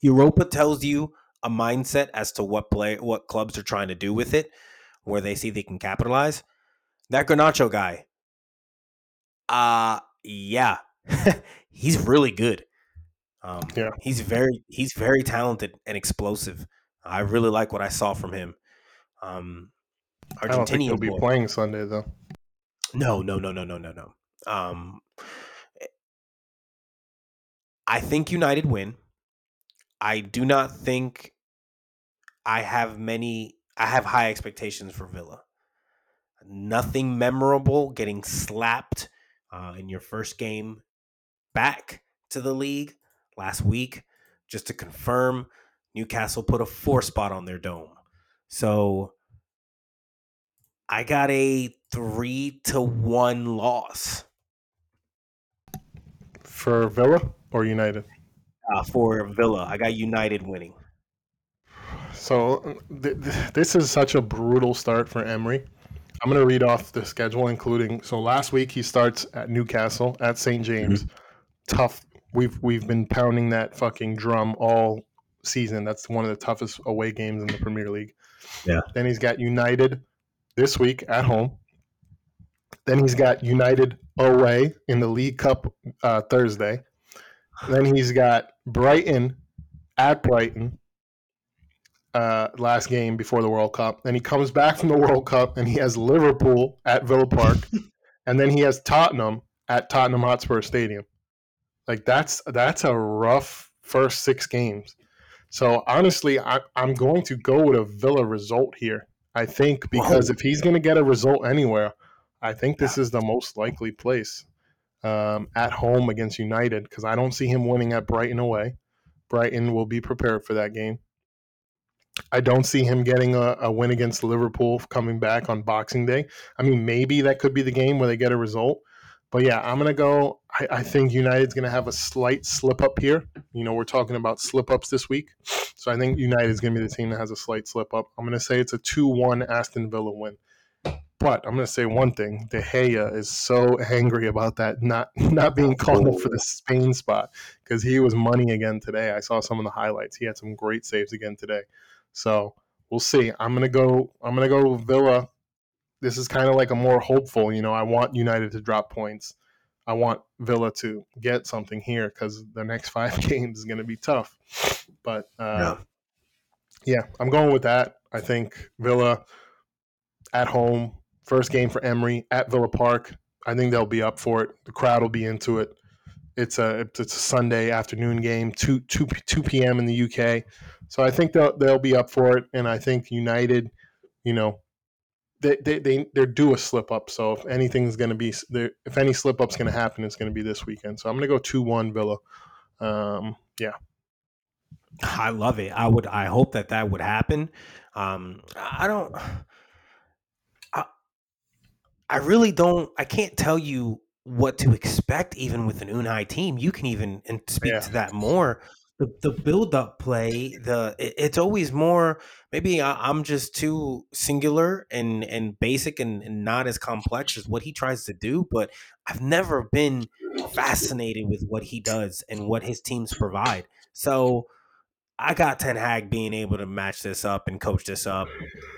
Europa tells you a mindset as to what play what clubs are trying to do with it, where they see they can capitalize. That Garnacho guy, uh yeah, [LAUGHS] he's really good. Um, Yeah. he's very he's very talented and explosive. I really like what I saw from him. Um, I don't think he'll Argentinian be boy. playing Sunday though. No, no, no, no, no, no, no. Um, I think United win. I do not think I have many. I have high expectations for Villa. Nothing memorable. Getting slapped uh, in your first game back to the league last week. Just to confirm, Newcastle put a four spot on their dome. So I got a three to one loss For Villa or United? uh, for Villa. I got United winning. So th- th- this is such a brutal start for Emery. I'm going to read off the schedule, including so last week he starts at Newcastle at St James. Tough. We've we've been pounding that fucking drum all season. That's one of the toughest away games in the Premier League. Yeah. Then he's got United this week at home. Then he's got United away in the League Cup uh, Thursday. Then he's got Brighton at Brighton uh, last game before the World Cup. Then he comes back from the World Cup and he has Liverpool at Villa Park, [LAUGHS] and then he has Tottenham at Tottenham Hotspur Stadium. Like that's that's a rough first six games. So honestly, I, I'm going to go with a Villa result here. I think because Whoa. if he's going to get a result anywhere, I think this is the most likely place um, at home against United because I don't see him winning at Brighton away. Brighton will be prepared for that game. I don't see him getting a, a win against Liverpool coming back on Boxing Day. I mean, maybe that could be the game where they get a result. But yeah, I'm going to go. I, I think United's going to have a slight slip up here. You know, we're talking about slip ups this week. So I think United's going to be the team that has a slight slip up. I'm going to say it's a 2 1 Aston Villa win. But I'm going to say one thing: De Gea is so angry about that not not being called up for the Spain spot because he was money again today. I saw some of the highlights. He had some great saves again today. So we'll see. I'm gonna go. I'm gonna go Villa. This is kind of like a more hopeful. You know, I want United to drop points. I want Villa to get something here because the next [LAUGHS] five games is going to be tough. But uh, yeah, I'm going with that. I think Villa at home, first game for Emery at Villa Park. I think they'll be up for it. The crowd will be into it. It's a it's a Sunday afternoon game, two two two p.m. in the UK. So I think they'll they'll be up for it, and I think United, you know, they they, they they're due a slip up. So if anything's going to be there, if any slip up's going to happen, it's going to be this weekend. So I'm going to go two one Villa. Um, yeah, I love it. I would. I hope that that would happen. Um, I don't. I, I really don't. I can't tell you what to expect, even with an Unai team. You can even and speak Yeah. to that more. The the build up play. The it- it's always more. Maybe I, I'm just too singular and and basic and, and not as complex as what he tries to do. But I've never been fascinated with what he does and what his teams provide. So I got Ten Hag being able to match this up and coach this up.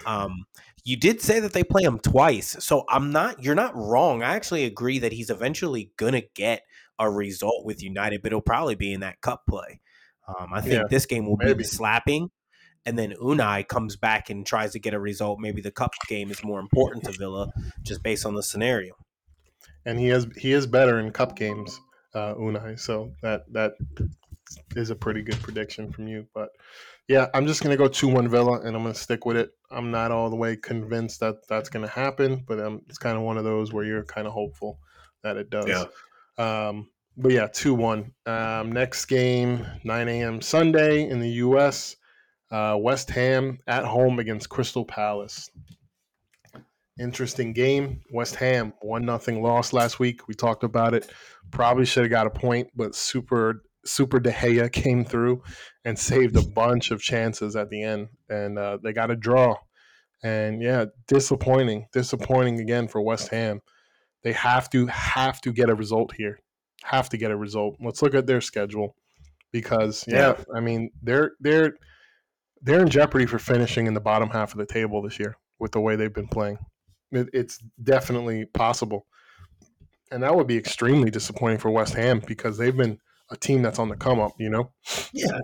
Um, you did say that they play him twice, so I'm not. You're not wrong. I actually agree that he's eventually gonna get a result with United, but it'll probably be in that cup play. Um, I think Yeah, this game will be maybe. the slapping, and then Unai comes back and tries to get a result. Maybe the cup game is more important to Villa, just based on the scenario. and he is he is better in cup games, uh, Unai. So that that is a pretty good prediction from you. But yeah, I'm just gonna go two one Villa, and I'm gonna stick with it. I'm not all the way convinced that that's gonna happen, but um, it's kind of one of those where you're kind of hopeful that it does. Yeah. Um, but yeah, two one. Um, next game, 9 a.m. Sunday in the U.S. Uh, West Ham at home against Crystal Palace. Interesting game. West Ham one nothing loss last week. We talked about it. Probably should have got a point, but super super De Gea came through and saved a bunch of chances at the end, and uh, they got a draw. And yeah, disappointing, disappointing again for West Ham. They have to have to get a result here. Have to get a result. Let's look at their schedule because yeah, I mean they're they're they're in jeopardy for finishing in the bottom half of the table this year with the way they've been playing. It, it's definitely possible, and that would be extremely disappointing for West Ham because they've been a team that's on the come up. You know, Yeah,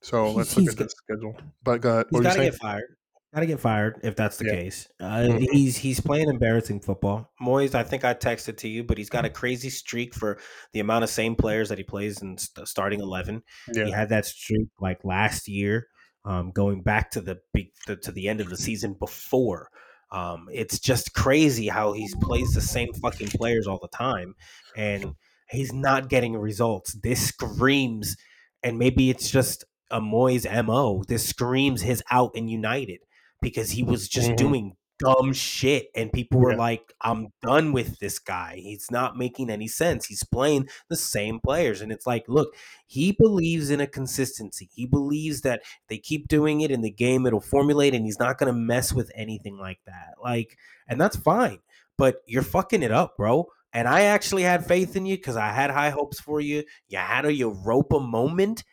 so let's look at the schedule. But uh, he's got to get fired. Got to get fired if that's the Yeah. case. Uh, Mhm. He's he's playing embarrassing football. Moyes, I think I texted to you, but he's got a crazy streak for the amount of same players that he plays in st- starting eleven. He had that streak like last year, um, going back to the, big, the to the end of the season before. Um, it's just crazy how he plays the same fucking players all the time, and he's not getting results. This screams, and maybe it's just a Moyes mo. This screams his out in United because he was just Mhm. doing dumb shit, and people were Yeah. like, "I'm done with this guy. He's not making any sense. He's playing the same players." And it's like, look, he believes in a consistency. He believes that they keep doing it in the game, it'll formulate, and he's not going to mess with anything like that. Like, and that's fine. But you're fucking it up, bro. And I actually had faith in you because I had high hopes for you. You had a Europa moment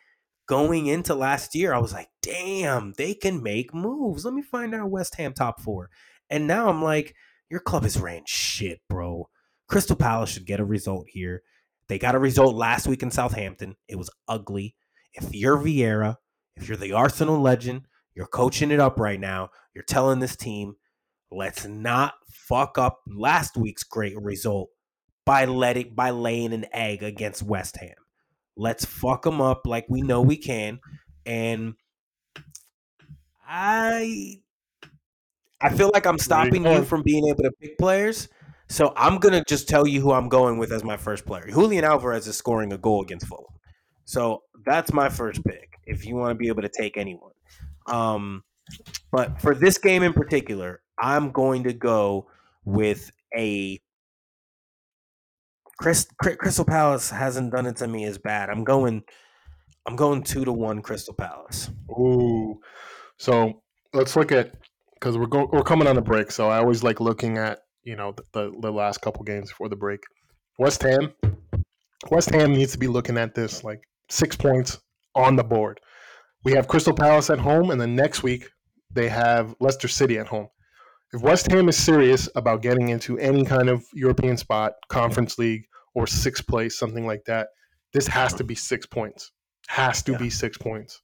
going into last year. I was like, damn, they can make moves. Let me find out West Ham top four. And now I'm like, your club is ran shit, bro. Crystal Palace should get a result here. They got a result last week in Southampton. It was ugly. If you're Vieira, if you're the Arsenal legend, you're coaching it up right now. You're telling this team, let's not fuck up last week's great result by letting by laying an egg against West Ham. Let's fuck them up like we know we can. And I I feel like I'm stopping you from being able to pick players. So I'm gonna just tell you who I'm going with as my first player. Julian Alvarez is scoring a goal against Fulham. So that's my first pick. If you want to be able to take anyone. Um, but for this game in particular, I'm going to go with a Chris, Crystal Palace hasn't done it to me as bad. I'm going I'm going two to one Crystal Palace. Ooh. So let's look at because we're go, we're coming on a break. So I always like looking at you know the, the, the last couple games before the break. West Ham. West Ham needs to be looking at this like six points on the board. We have Crystal Palace at home, and then next week they have Leicester City at home. If West Ham is serious about getting into any kind of European spot, Conference League, or sixth place, something like that, this has to be six points. Has to Yeah. be six points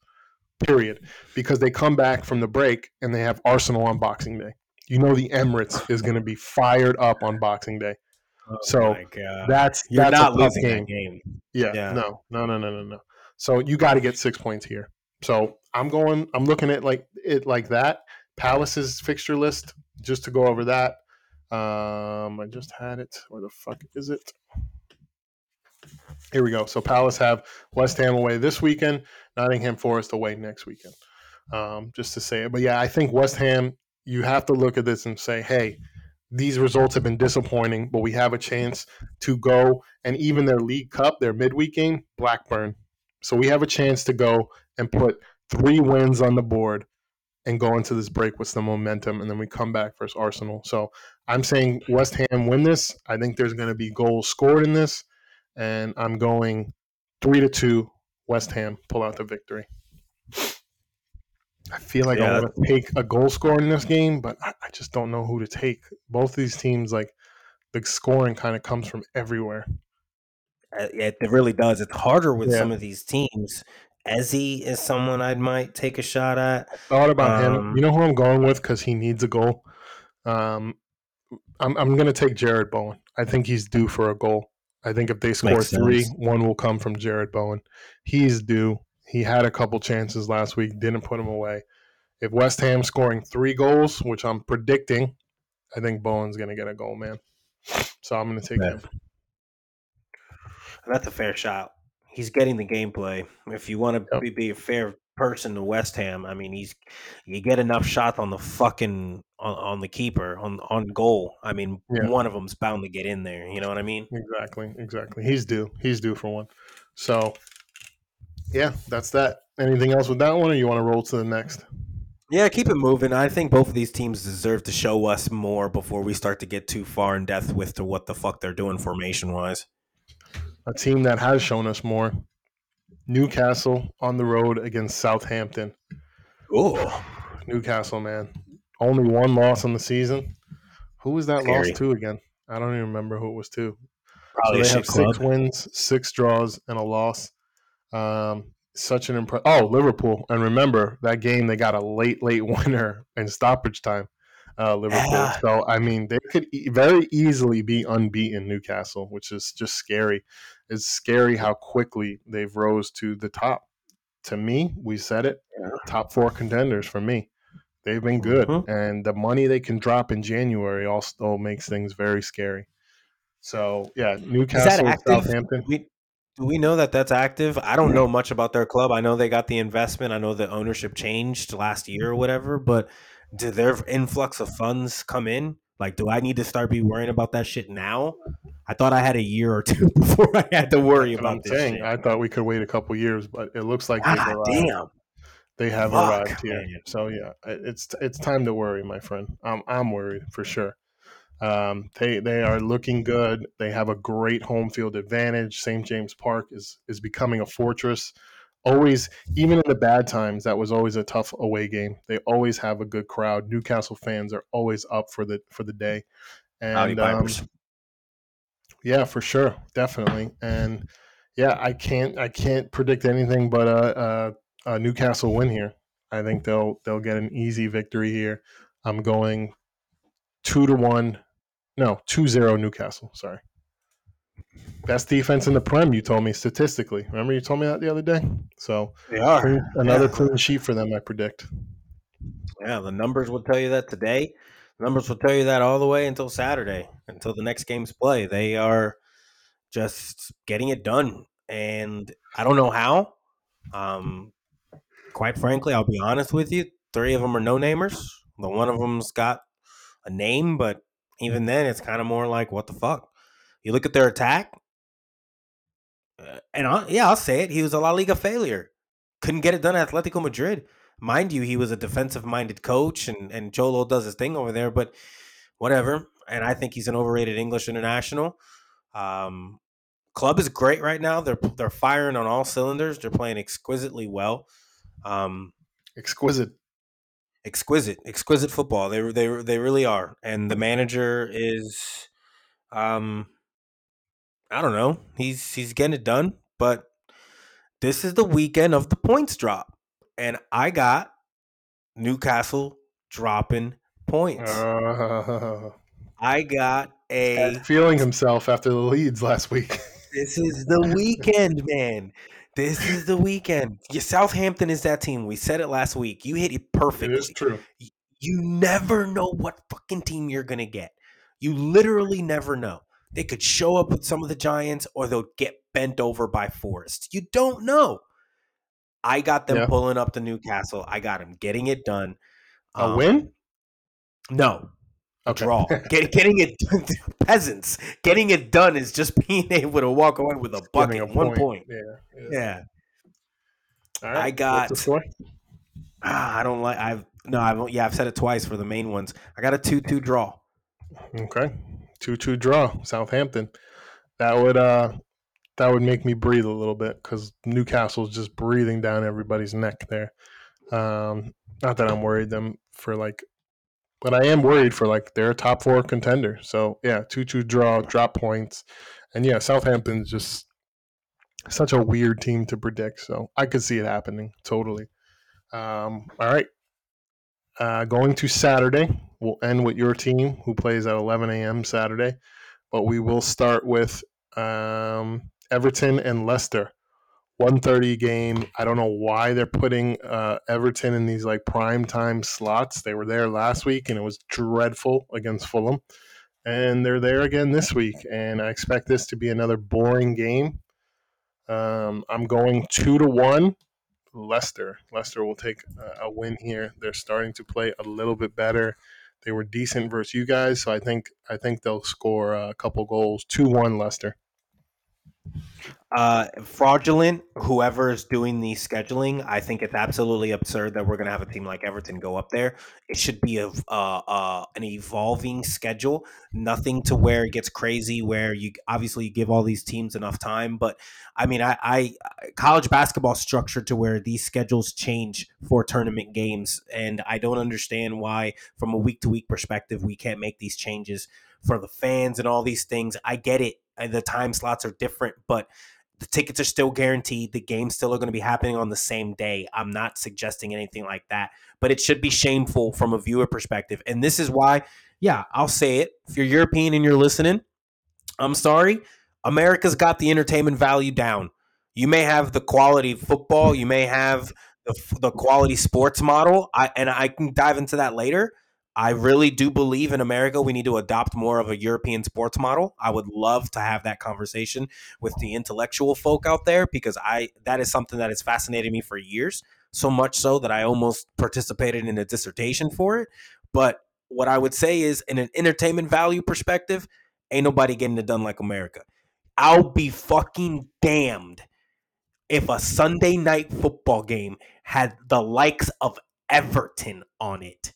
period because they come back from the break and they have Arsenal on Boxing Day. You know the Emirates is going to be fired up on Boxing Day. Oh So. That's you're that's not losing game. game. Yeah, Yeah. No, no, no, no, no, no. So you got to get six points here. So I'm going. I'm looking at like it like that. Palace's fixture list just to go over that. Um, I just had it. Where the fuck is it? Here we go. So Palace have West Ham away this weekend, Nottingham Forest away next weekend. Um, just to say it, but yeah, I think West Ham. You have to look at this and say, hey, these results have been disappointing, but we have a chance to go and even their League Cup, their midweek game, Blackburn. So we have a chance to go and put three wins on the board and go into this break with some momentum, and then we come back versus Arsenal. So I'm saying West Ham win this. I think there's going to be goals scored in this, and I'm going three to two. West Ham pull out the victory. I feel like I Yeah. want to take a goal scorer in this game, but I, I just don't know who to take. Both of these teams, like the scoring, kind of comes from everywhere. It, it really does. It's harder with Yeah. some of these teams. Ezzy is someone I might take a shot at. thought about him. Um, You know who I'm going with because he needs a goal. Um, I'm I'm going to take Jarrod Bowen. I think he's due for a goal. I think if they score three, one will come from Jarrod Bowen. He's due. He had a couple chances last week, didn't put them away. If West Ham scoring three goals, which I'm predicting, I think Bowen's going to get a goal, man. So I'm going to take him. That's a fair shot. He's getting the gameplay. If you want to Yep. be, be a fair person to West Ham, I mean, he's you get enough shots on the fucking on, on the keeper on on goal. I mean, Yeah. one of them's bound to get in there. You know what I mean? Exactly, exactly. He's due. He's due for one. So, yeah, that's that. Anything else with that one, or you want to roll to the next? Yeah, keep it moving. I think both of these teams deserve to show us more before we start to get too far in depth with to what the fuck they're doing formation wise. A team that has shown us more. Newcastle on the road against Southampton. Oh, Newcastle, man. Only one loss on the season. Who was that Scary. loss to again? I don't even remember who it was to. probably so they have shit six club. wins, six draws, and a loss. Um, such an impress. Oh, Liverpool. And remember that game, they got a late, late [LAUGHS] winner in stoppage time. Uh, Liverpool. Yeah. So I mean, they could e- very easily be unbeaten. Newcastle, which is just scary. It's scary how quickly they've rose to the top. To me, we said it. Yeah. Top four contenders for me. They've been good, Mhm. and the money they can drop in January also makes things very scary. So yeah, Newcastle? Southampton. We, do we know that that's active? I don't know much about their club. I know they got the investment. I know the ownership changed last year or whatever. But did their influx of funds come in? Like, do I need to start be worrying about that shit now? I thought I had a year or two [LAUGHS] before I had to worry what I'm about this saying. shit. I thought we could wait a couple years, but it looks like they've arrived. damn. they have Fuck, arrived here. man. So yeah, it's it's time to worry, my friend. I'm I'm worried for sure. Um, they they are looking good. They have a great home field advantage. St. James Park is is becoming a fortress. Always, even in the bad times, that was always a tough away game. They always have a good crowd. Newcastle fans are always up for the for the day. And um, yeah, for sure, definitely. And yeah, I can't I can't predict anything but a, a, a Newcastle win here. I think they'll they'll get an easy victory here. I'm going two to one, no two zero Newcastle. Sorry, best defense in the Prem. You told me statistically. Remember you told me that the other day. So They are. another Yeah. clean sheet for them. I predict. Yeah, the numbers will tell you that today. The numbers will tell you that all the way until Saturday, until the next game's play. They are just getting it done, and I don't know how. Um, quite frankly, I'll be honest with you. Three of them are no namers. The one of them's got a name, but even then, it's kind of more like what the fuck. You look at their attack, uh, and I, yeah, I'll say it. He was a La Liga failure. Couldn't get it done at Atletico Madrid mind you, he was a defensive minded coach and, and Cholo does his thing over there, but whatever. And I think he's an overrated English international. Um, club is great right now. They're they're firing on all cylinders. They're playing exquisitely well. Um, Exquisite. exquisite, exquisite football. They they they really are. And the manager is, um, I don't know. He's he's getting it done. But this is the weekend of the points drop, and I got Newcastle dropping points. Uh, [LAUGHS] I got a. feeling himself after the leads last week. [LAUGHS] This is the weekend, man. This is the weekend. Your Southampton is that team. We said it last week. You hit it it perfectly. is true. You never know what fucking team you're gonna get. You literally never know. They could show up with some of the Giants, or they'll get bent over by Forest. You don't know. I got them Yeah. pulling up to Newcastle. I got them getting it done. A Um, win? No, a Okay. draw. [LAUGHS] Get, getting it done. [LAUGHS] peasants. Getting it done is just [LAUGHS] being able to walk away with a bucket, a one point. Yeah. yeah. Yeah. All I What's got- the score? Ah, I don't like. I've no. I've yeah. I've said it twice for the main ones. I got a two-two draw. Okay. 2 2 draw, Southampton. That would uh that would make me breathe a little bit because Newcastle's just breathing down everybody's neck there. Um not that I'm worried them for like but I am worried for like they're a top four contender. So yeah, two two draw, drop points. And yeah, Southampton's just such a weird team to predict. So I could see it happening totally. Um, all right. Uh, going to Saturday, we'll end with your team who plays at 11 a.m. Saturday, but we will start with um, Everton and Leicester. 1:30 game. I don't know why they're putting uh, Everton in these like prime time slots. They were there last week and it was dreadful against Fulham, and they're there again this week. And I expect this to be another boring game. Um, I'm going two to one. Leicester. Leicester will take a, a win here. They're starting to play a little bit better. They were decent versus you guys, so I think I think they'll score a couple goals. Two one Leicester. Uh, fraudulent. Whoever is doing the scheduling, I think it's absolutely absurd that we're going to have a team like Everton go up there. It should be a uh, uh, an evolving schedule. Nothing to where it gets crazy. Where you obviously give all these teams enough time, but I mean, I, I college basketball structured to where these schedules change for tournament games, and I don't understand why, from a week to week perspective, we can't make these changes for the fans and all these things. I get it. uh, The time slots are different, but the tickets are still guaranteed. The games still are going to be happening on the same day. I'm not suggesting anything like that, but it should be shameful from a viewer perspective. And this is why, yeah, I'll say it. If you're European and you're listening, I'm sorry. America's got the entertainment value down. You may have the quality football, you may have the, the quality sports model, I, and I can dive into that later. I really do believe in America we need to adopt more of a European sports model. I would love to have that conversation with the intellectual folk out there because I that is something that has fascinated me for years. So much so that I almost participated in a dissertation for it. But what I would say is, in an entertainment value perspective, ain't nobody getting it done like America. I'll be fucking damned if a Sunday night football game had the likes of Everton on it.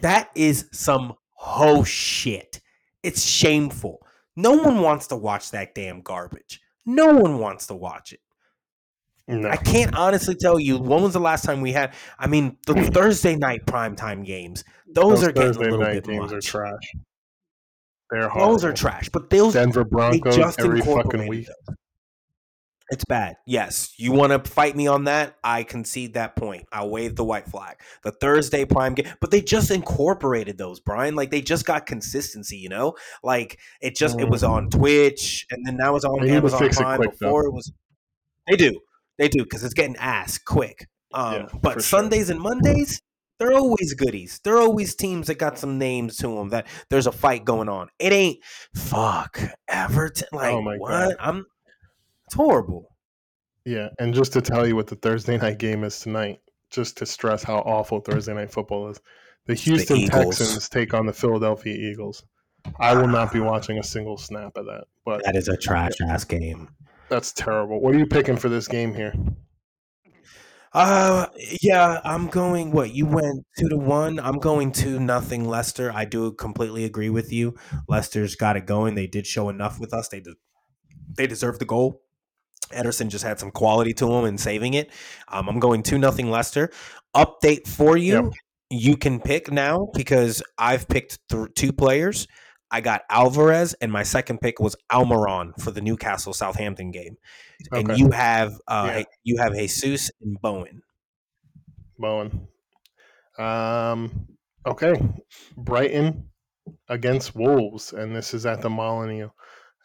That is some ho shit. It's shameful. No one wants to watch that damn garbage. No one wants to watch it. No. I can't honestly tell you when was the last time we had. I mean, the [CLEARS THROAT] Thursday night primetime games. Those, are getting Thursday a little night bit games are trash. They're horrible. Those are trash, but those Denver Broncos just every fucking week. those. It's bad. Yes. You want to fight me on that? I concede that point. I'll wave the white flag. The Thursday prime game, but they just incorporated those, Brian. Like they just got consistency, you know? Like it just it was on Twitch and then now it's on Mm. They need Amazon fix it Prime quick, though. before it was They do. They do cuz it's getting ass quick. Um Yeah, but for sure. Sundays and Mondays they're always goodies. They're always teams that got some names to them that there's a fight going on. It ain't fuck Everton. Like Oh my what? God. I'm. It's horrible. Yeah, and just to tell you what the Thursday night game is tonight, just to stress how awful Thursday night football is, the Houston Eagles. Texans take on the Philadelphia Eagles. I will not be watching a single snap of that, but That is a trash ass game. that's terrible. What are you picking for this game here? Uh, yeah, I'm going. What you went two to one? I'm going to nothing. Leicester. I do completely agree with you. Leicester's got it going. They did show enough with us. They did. They deserve the goal. Ederson just had some quality to him and saving it. Um, I'm going two nothing Leicester. Update for you. Yep. You can pick now because I've picked th- two players. I got Alvarez, and my second pick was Almiron for the Newcastle Southampton game. And you have uh, Yeah. you have Jesus and Bowen. Bowen. Um, Okay, Brighton against Wolves, and this is at the Molineux.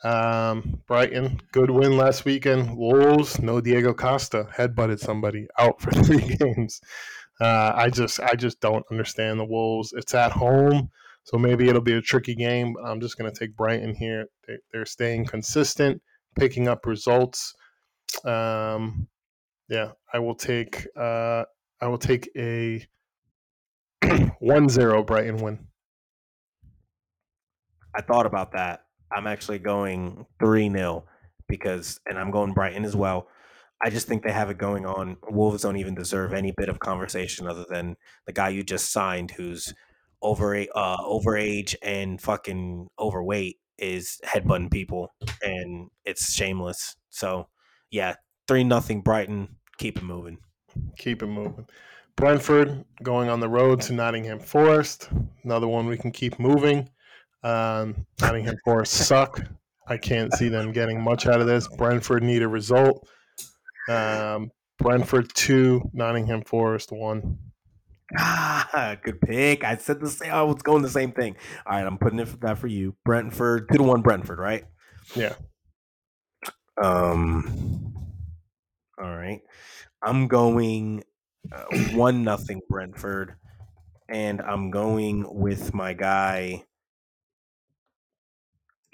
Um, Brighton, good win last weekend. Wolves, no Diego Costa, headbutted somebody out for [LAUGHS] three games. Uh, I just, I just don't understand the Wolves. It's at home, so maybe it'll be a tricky game. I'm just going to take Brighton here. They, they're staying consistent, picking up results. Um, yeah, I will take, uh, I will take a [CLEARS THROAT] 1-0 Brighton win. I thought about that. I'm actually going 3 0 because, and I'm going Brighton as well. I just think they have it going on. Wolves don't even deserve any bit of conversation other than the guy you just signed who's over uh over age and fucking overweight is headbutting people and it's shameless. So yeah, three nothing Brighton. Keep it moving. Keep it moving. Brentford going on the road to Nottingham Forest. Another one we can keep moving. Um, Nottingham Forest suck. I can't see them getting much out of this. Brentford need a result. Um, Brentford two, Nottingham Forest one. Ah, good pick. I said the same. I was going the same thing. All right, I'm putting it for that for you. Brentford two to one. Brentford, right? Yeah. Um. All right. I'm going uh, one nothing Brentford, and I'm going with my guy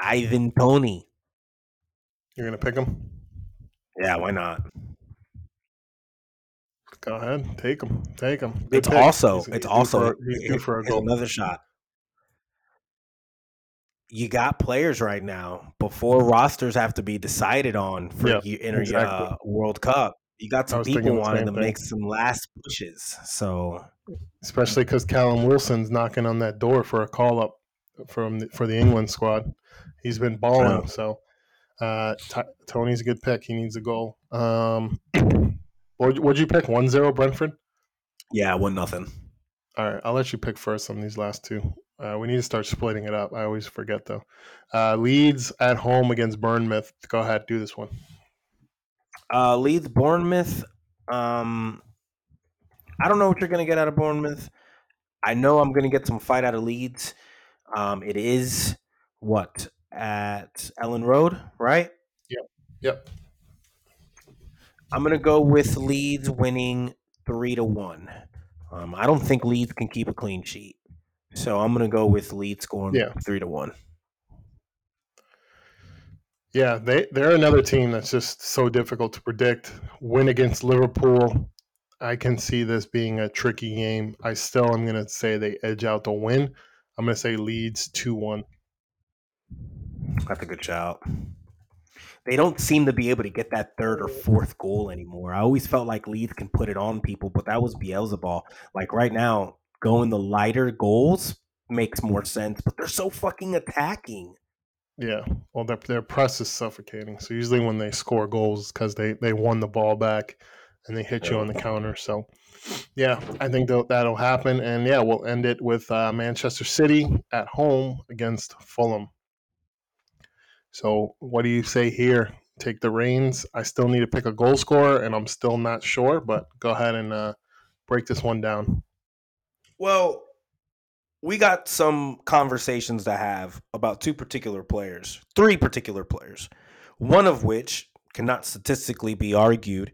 Ivan Toney. You're gonna pick him. Yeah, why not? Go ahead, take him, take him. It's also it's also for, he's due for goal. another shot. You got players right now before rosters have to be decided on for Yeah, you enter exactly. uh, World Cup. You got some people wanting to thing. make some last pushes. So especially because Callum Wilson's knocking on that door for a call up from the, for the England squad. He's been balling, so uh, T- Toney's a good pick. He needs a goal. Um, what would you pick? 1-0 Brentford. yeah, one nothing. All right, I'll let you pick first on these last two. Uh, we need to start splitting it up. I always forget though. Uh, Leeds at home against Bournemouth. Go ahead, do this one. Uh, Leeds, Bournemouth. Um, I don't know what you're gonna get out of Bournemouth. I know I'm gonna get some fight out of Leeds. Um, it is what at Elland Road, right? Yep. Yep. I'm gonna go with Leeds winning three to one. Um, I don't think Leeds can keep a clean sheet, so I'm gonna go with Leeds scoring Yeah. three to one. Yeah, they they're another team that's just so difficult to predict. Win against Liverpool, I can see this being a tricky game. I still am going to say they edge out the win. I'm going to say Leeds two one. That's a good shout. They don't seem to be able to get that third or fourth goal anymore. I always felt like Leeds can put it on people, but that was Beelzebub. Like right now, going the lighter goals makes more sense, but they're so fucking attacking. Yeah, well, their their press is suffocating. So usually when they score goals, because they they won the ball back and they hit you on the counter. So yeah, I think that that'll happen. And yeah, we'll end it with uh, Manchester City at home against Fulham. So what do you say here? Take the reins. I still need to pick a goal scorer, and I'm still not sure. But go ahead and uh, break this one down. Well, we got some conversations to have about two particular players, three particular players, one of which cannot statistically be argued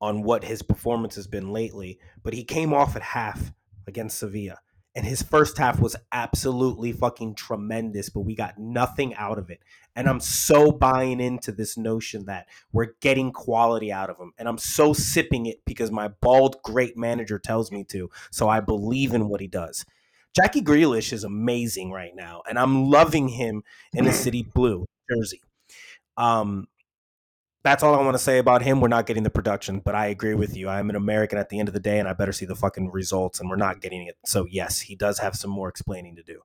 on what his performance has been lately, but he came off at half against Sevilla. And his first half was absolutely fucking tremendous, but we got nothing out of it. And I'm so buying into this notion that we're getting quality out of him. And I'm so sipping it because my bald, great manager tells me to. So I believe in what he does. Jackie Grealish is amazing right now, and I'm loving him in the city [CLEARS THROAT] blue jersey. Um, that's all I want to say about him. We're not getting the production, but I agree with you. I'm an American at the end of the day, and I better see the fucking results, and we're not getting it. So yes, he does have some more explaining to do.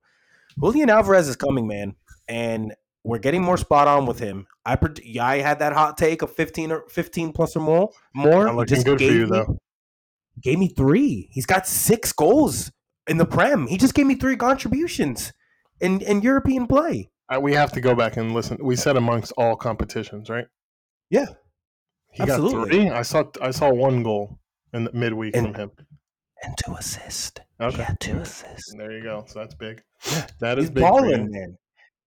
Julian Alvarez is coming, man, and we're getting more spot on with him. I pred- yeah, I had that hot take of 15 or 15 plus or more. More. I'm looking just good for you, me- though. Gave me three. He's got six goals in the Prem. He just gave me three contributions in in European play. Uh, we have to go back and listen. We said amongst all competitions, right? Yeah, He got three. I saw I saw one goal in the midweek And- from him. and two assists. Okay, Yeah, two assists. there you go. So that's big. That is He's big. balling, man.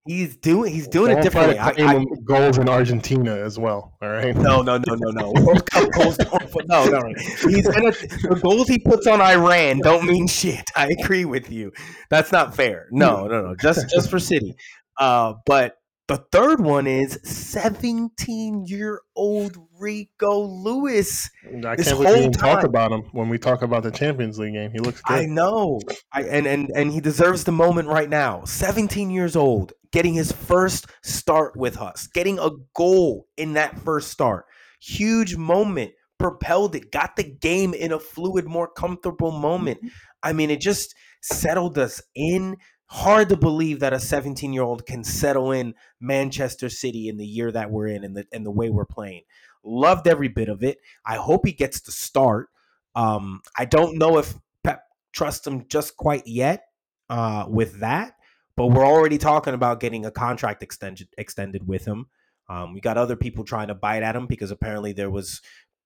He's doing he's doing it Don't to differently. I, claim I, goals in Argentina as well. All right. no, no, no, no, no. World Cup goals don't put- no, no, no. He's gonna the goals he puts on Iran don't mean shit. I agree with you. That's not fair. No, no, no. Just just for City. Uh, but the third one is 17 year old Rico Lewis. I can't believe we whole didn't talk about him when we talk about the Champions League game. He looks good. I know. I and, and and he deserves the moment right now. 17 years old, getting his first start with us, getting a goal in that first start. Huge moment, propelled it, got the game in a fluid, more comfortable moment. Mm-hmm. I mean, it just settled us in. Hard to believe that a 17 year old can settle in Manchester City in the year that we're in and the and the way we're playing. Loved every bit of it. I hope he gets to start. Um, I don't know if Pep trusts him just quite yet uh, with that, but we're already talking about getting a contract extension extended with him. Um, we got other people trying to bite at him because apparently there was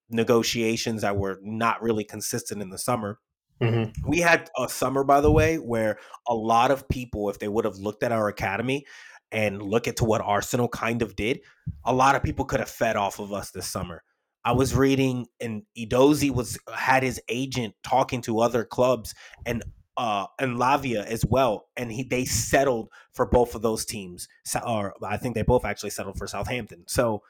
negotiations that were not really consistent in the summer. Mhm. We had a summer, by the way, where a lot of people, if they would have looked at our academy and look at to what Arsenal kind of did, a lot of people could have fed off of us this summer. I was reading, and Edozie was had his agent talking to other clubs and uh and Lavia as well, and he they settled for both of those teams. So, or I think they both actually settled for Southampton. So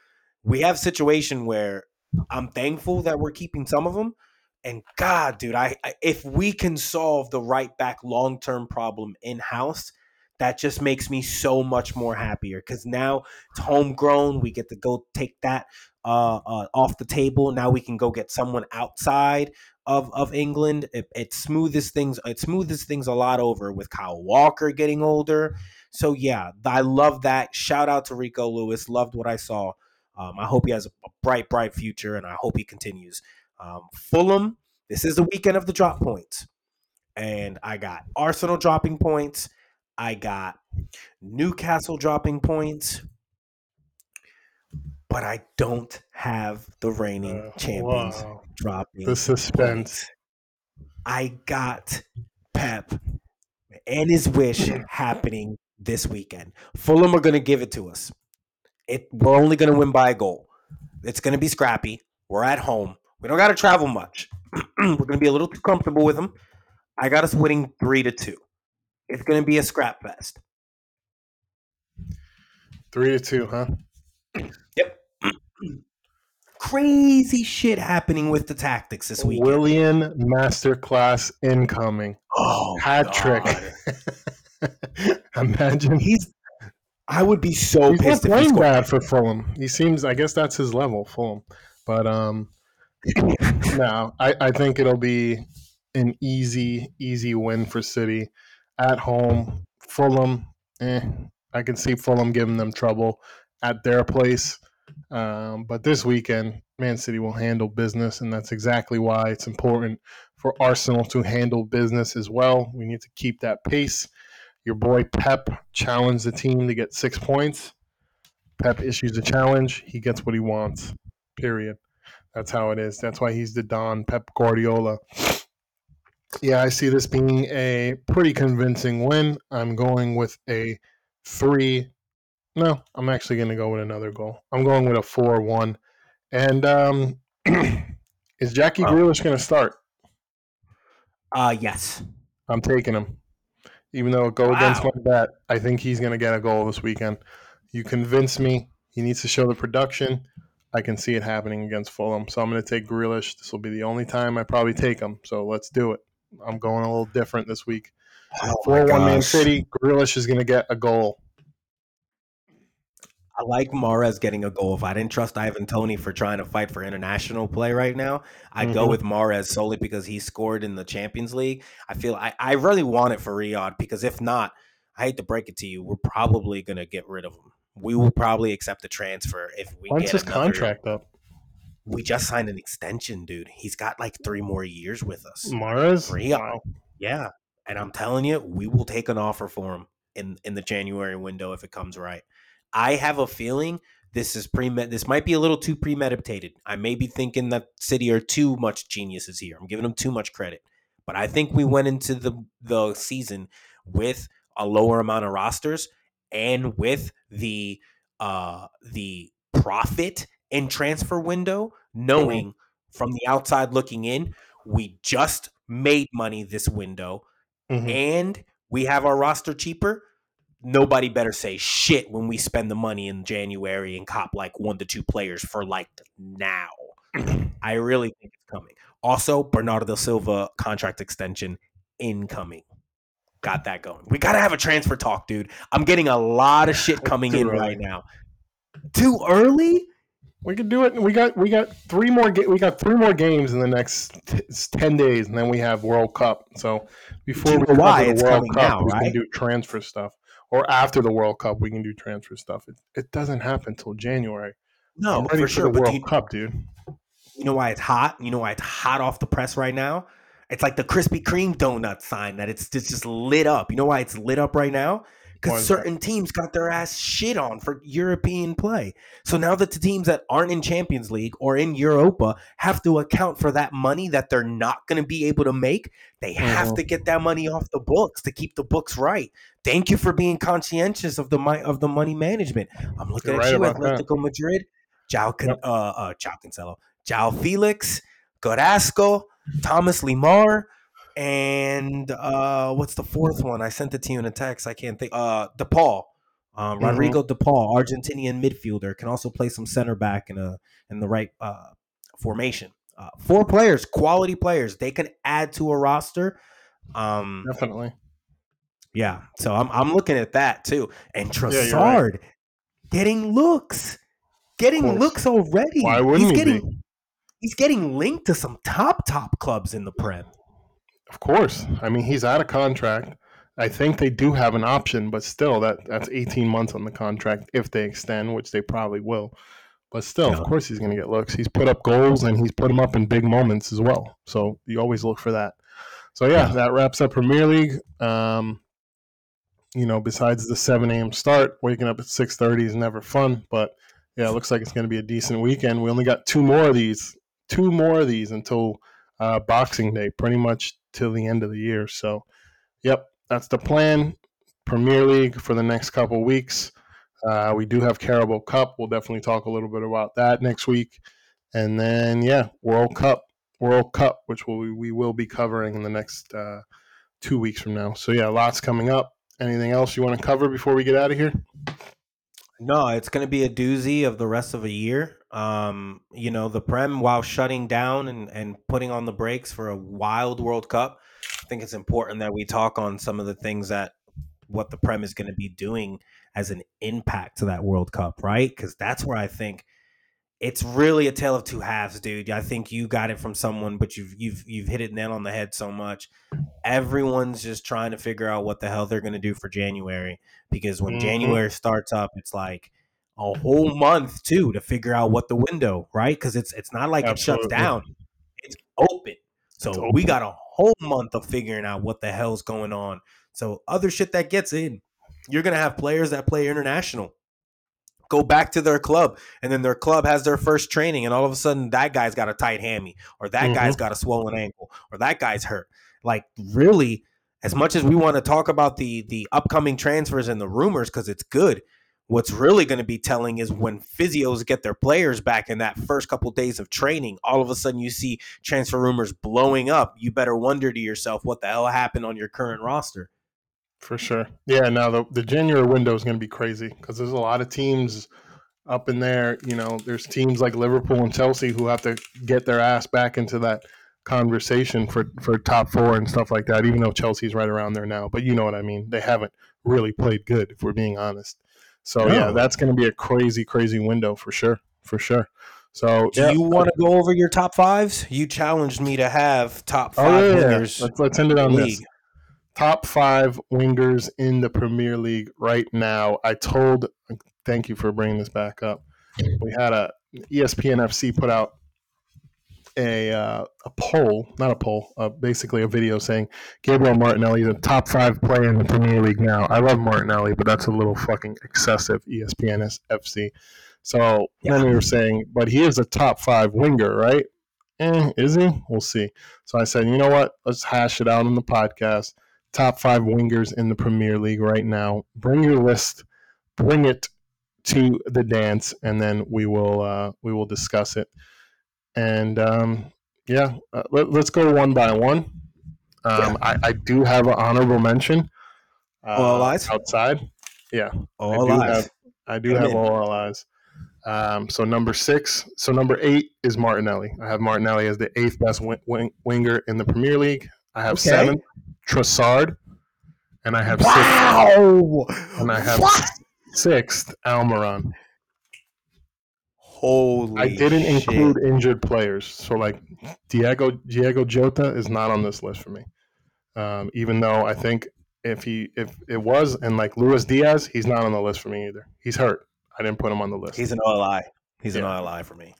we have a situation where I'm thankful that we're keeping some of them. And God, dude, I, I if we can solve the right back long term problem in house, that just makes me so much more happier because now it's homegrown. We get to go take that uh, uh, off the table. Now we can go get someone outside of, of England. It, it smoothes things. It smoothes things a lot over with Kyle Walker getting older. So yeah, I love that. Shout out to Rico Lewis. Loved what I saw. Um, I hope he has a bright, bright future, and I hope he continues. Um, Fulham. This is the weekend of the drop points, and I got Arsenal dropping points. I got Newcastle dropping points, but I don't have the reigning Uh, champions wow. dropping. The suspense. points. I got Pep and his wish [CLEARS THROAT] happening this weekend. Fulham are going to give it to us. It we're only going to win by a goal. It's going to be scrappy. We're at home. We don't got to travel much. [CLEARS THROAT] we're going to be a little too comfortable with them. I got us winning three to two. It's going to be a scrap fest. Three to two, huh? Yep. Crazy shit happening with the tactics this week. Willian masterclass incoming. oh, Hat trick. [LAUGHS] Imagine. He's. I would be so He's pissed playing scored. bad for Fulham. He seems. I guess that's his level, Fulham. But um, [LAUGHS] no, I, I think it'll be an easy, easy win for City at home. Fulham, eh, I can see Fulham giving them trouble at their place. Um, but this weekend, Man City will handle business, and that's exactly why it's important for Arsenal to handle business as well. We need to keep that pace. Your boy Pep challenged the team to get six points. Pep issues a challenge. He gets what he wants. Period. That's how it is. That's why he's the Don Pep Guardiola. Yeah, I see this being a pretty convincing win. I'm going with a three. No, I'm actually going to go with another goal. I'm going with a four-one. And um, [CLEARS THROAT] is Jackie Wow. Grealish going to start? Uh yes. I'm taking him. Even though it go against Wow. my bet, I think he's going to get a goal this weekend. You convince me. He needs to show the production. I can see it happening against Fulham. So I'm going to take Grealish. This will be the only time I probably take him. So let's do it. I'm going a little different this week. Oh, 4 1 Man. City. Grealish is going to get a goal. I like Mahrez getting a goal. If I didn't trust Ivan Toney for trying to fight for international play right now, I'd go Mhm. with Mahrez solely because he scored in the Champions League. I feel I, I really want it for Riyad because if not, I hate to break it to you, we're probably gonna get rid of him. We will probably accept the transfer if we When's get his another- contract up? We just signed an extension, dude. He's got like three more years with us. Mara's Mars? Riyad. Yeah, and I'm telling you, we will take an offer for him in in the January window if it comes right. I have a feeling this is pre this might be a little too premeditated. I may be thinking that City are too much geniuses here. I'm giving them too much credit. But I think we went into the the season with a lower amount of rosters and with the uh the profit in transfer window, knowing from the outside looking in, we just made money this window Mhm. and we have our roster cheaper. Nobody better say shit when we spend the money in January and cop like one to two players for like now. [CLEARS THROAT] I really think it's coming. Also, Bernardo Silva contract extension incoming. Got that going. We gotta have a transfer talk, dude. I'm getting a lot of [LAUGHS] shit coming in early. right now. Too early? We could do it. We got we got three more. Ga- we got three more games in the next t- ten days, and then we have World Cup. So before we cover the World Cup, now, we right? can do transfer stuff. Or after the World Cup, we can do transfer stuff. It, it doesn't happen until January. No, for for, sure. the World you, Cup, dude. you know why it's hot? You know why it's hot off the press right now? It's like the Krispy Kreme donut sign that it's, it's just lit up. You know why it's lit up right now? Because certain teams got their ass shit on for European play. So now that the teams that aren't in Champions League or in Europa have to account for that money that they're not going to be able to make, they have Mhm. to get that money off the books to keep the books right. Thank you for being conscientious of the mi- of the money management. I'm looking You're at right you, that. Atletico Madrid, João, Can- Yep. uh, uh, João Cancelo, João Felix, Carrasco, Thomas Lemar, and uh, what's the fourth one? I sent it to you in a text. I can't think. Uh, De Paul, um. Rodrigo De Paul, Argentinian midfielder, can also play some center back in a in the right uh, formation. Uh, four players, quality players. They can add to a roster. Um, Definitely. yeah, so I'm I'm looking at that too. And Yeah, Trossard right. getting looks, getting looks already. Why wouldn't he's he be? getting he's getting linked to some top top clubs in the Prem. Of course. I mean, he's out of contract. I think they do have an option, but still, that that's 18 months on the contract if they extend, which they probably will. But still, Yeah. of course, he's going to get looks. He's put up goals and he's put them up in big moments as well. So you always look for that. So yeah, Yeah. that wraps up Premier League. Um, you know, besides the 7 a.m. start, waking up at 6:30 is never fun. But yeah, it looks like it's going to be a decent weekend. We only got two more of these, two more of these until uh, Boxing Day, pretty much till the end of the year. So, yep, that's the plan. Premier League for the next couple weeks. Uh, we do have Carabao Cup. We'll definitely talk a little bit about that next week. And then, yeah, World Cup, World Cup, which will, we will be covering in the next uh, two weeks from now. So, yeah, lots coming up. Anything else you want to cover before we get out of here? No, it's going to be a doozy of the rest of a year. Um, you know, the Prem, while shutting down and, and putting on the brakes for a wild World Cup, I think it's important that we talk on some of the things that what the Prem is going to be doing as an impact to that World Cup, right? Because that's where I think it's really a tale of two halves, dude. I think you got it from someone, but you've you've you've hit it nail on the head so much. Everyone's just trying to figure out what the hell they're going to do for January because when Mhm. January starts up, it's like a whole month too to figure out what the window, right? Because it's it's not like it shuts down; it's open. So It's we got a whole month of figuring out what the hell's going on. So other shit that gets in, you're gonna have players that play international go back to their club and then their club has their first training and all of a sudden that guy's got a tight hammy or that Mhm. guy's got a swollen ankle or that guy's hurt like really as much as we want to talk about the the upcoming transfers and the rumors because it's good what's really going to be telling is when physios get their players back in that first couple days of training all of a sudden you see transfer rumors blowing up you better wonder to yourself what the hell happened on your current roster For sure. Yeah, now the, the January window is going to be crazy because there's a lot of teams up in there. You know, there's teams like Liverpool and Chelsea who have to get their ass back into that conversation for, for top four and stuff like that, even though Chelsea's right around there now. But you know what I mean. They haven't really played good, if we're being honest. So, yeah, that's going to be a crazy, crazy window for sure. For sure. So, do yeah. you want to go over your top fives you challenged me to have top Oh, five yeah, yeah, yeah. Let's, let's end it on league. this. top five wingers in the Premier League right now. I told, thank you for bringing this back up. We had a ESPN FC put out a uh, a poll, not a poll, uh, basically a video saying Gabriel Martinelli is a top five player in the Premier League now. I love Martinelli, but that's a little fucking excessive. ESPN FC. So then we were saying, but he is a top five winger, right? eh, is he? We'll see. So I said, you know what? Let's hash it out on the podcast. Top five wingers in the Premier League right now. Bring your list. Bring it to the dance, and then we will uh, we will discuss it. And um, yeah, uh, let, us go one by one. Um, I, I, do have an honorable mention. Uh, all eyes outside. Yeah, all I eyes. Have, I do Come have in. all eyes. Um, so number six, so number eight is Martinelli. I have Martinelli as the eighth best wing, wing, winger in the Premier League. I have okay. seven, Trossard, and I have wow! six, and I have what? sixth Almiron. Holy! I didn't shit. include injured players, so like Diego Diego Jota is not on this list for me. Um, even though I think if he if it was and like Luis Diaz, he's not on the list for me either. He's hurt. I didn't put him on the list. He's an OLI. He's yeah. an OLI for me.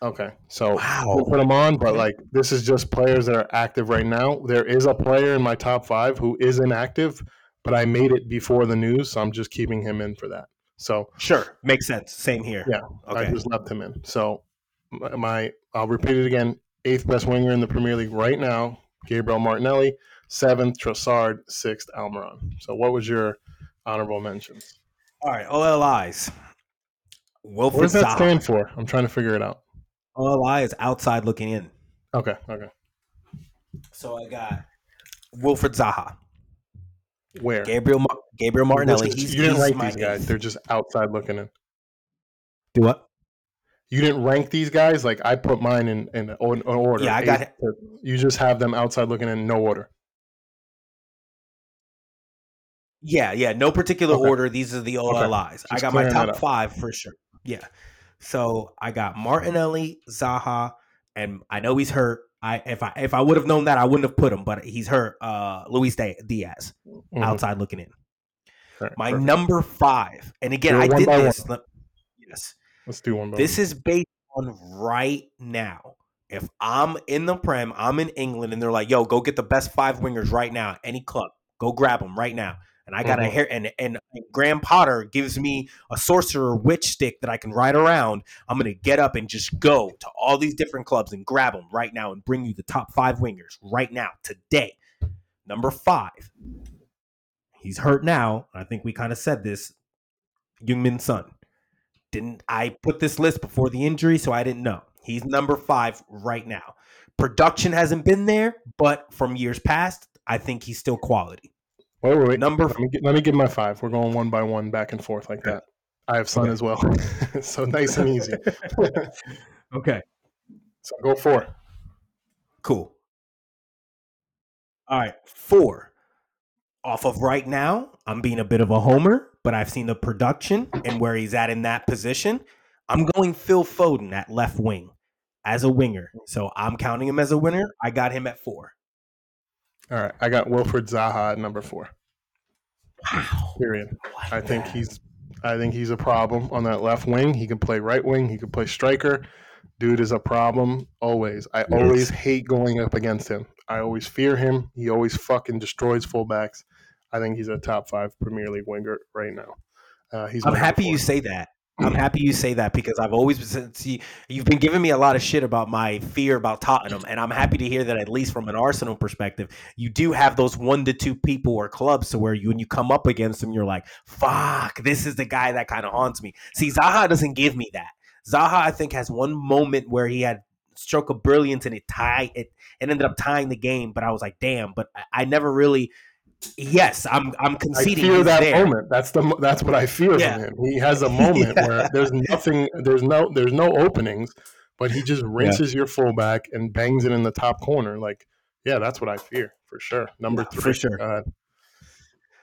Okay, so wow. we'll put him on, but like this is just players that are active right now. There is a player in my top five who is inactive, but I made it before the news, so I'm just keeping him in for that. So sure, makes sense. Same here. Yeah, okay. I just left him in. So my I'll repeat it again: eighth best winger in the Premier League right now, Gabriel Martinelli. Seventh, Trossard. Sixth, Almiron. So what was your honorable mentions? All right, OLIs. Wilfried what does that Zaha. stand for? I'm trying to figure it out. OLI is outside looking in. Okay, okay. So I got Wilfried Zaha. Where? Gabriel Gabriel Martinelli. He's, you didn't rank these guys. They're just outside looking in. Do what? You didn't rank these guys. Like I put mine in in, in order. Yeah, I got it. You just have them outside looking in no order. Yeah, yeah, no particular okay. order. These are the OLIs. Okay. I got my top five for sure. Yeah. So I got Martinelli, Zaha, and I know he's hurt. I if I if I would have known that I wouldn't have put him, but he's hurt. Uh Luis Diaz, mm-hmm. outside looking in. Right, my perfect. number five, and again, I did this. One. Yes, let's do one. More. This one. is based on right now. If I'm in the Prem, I'm in England, and they're like, "Yo, go get the best five wingers right now, any club, go grab them right now." And I got mm-hmm. a hair and, and Graham Potter gives me a sorcerer witch stick that I can ride around. I'm gonna get up and just go to all these different clubs and grab them right now and bring you the top five wingers right now today. Number five, he's hurt now. I think we kind of said this. Heung-min Son. Didn't I put this list before the injury, so I didn't know. He's number five right now. Production hasn't been there, but from years past, I think he's still quality. Wait, wait, wait. Number. Let me, get, let me give my five. We're going one by one, back and forth like that. I have Son okay. as well, [LAUGHS] so nice and easy. [LAUGHS] okay. So go four. Cool. All right, four. Off of right now, I'm being a bit of a homer, but I've seen the production and where he's at in that position. I'm going Phil Foden at left wing as a winger. So I'm counting him as a winner. I got him at four. All right, I got Wilfried Zaha at number four. Wow. Period. I think that. he's I think he's a problem on that left wing. He can play right wing. He can play striker. Dude is a problem always. I yes. always hate going up against him. I always fear him. He always fucking destroys fullbacks. I think he's a top five Premier League winger right now. Uh, he's. I'm happy you say that I'm mm. happy you say that because I've always been see you've been giving me a lot of shit about my fear about Tottenham, and I'm happy to hear that at least from an Arsenal perspective, you do have those one to two people or clubs to where you when you come up against them, you're like, "Fuck, this is the guy that kind of haunts me." See, Zaha doesn't give me that. Zaha, I think, has one moment where he had stroke of brilliance and it tied it. It ended up tying the game, but I was like, "Damn!" But I, I never really Yes, I'm. I'm conceding. I fear that there. moment. That's the. That's what I fear yeah. from him. He has a moment [LAUGHS] yeah. where there's nothing. There's no. There's no openings, but he just rinses yeah. your fullback and bangs it in the top corner. Like, yeah, that's what I fear for sure. Number three, for sure. Uh,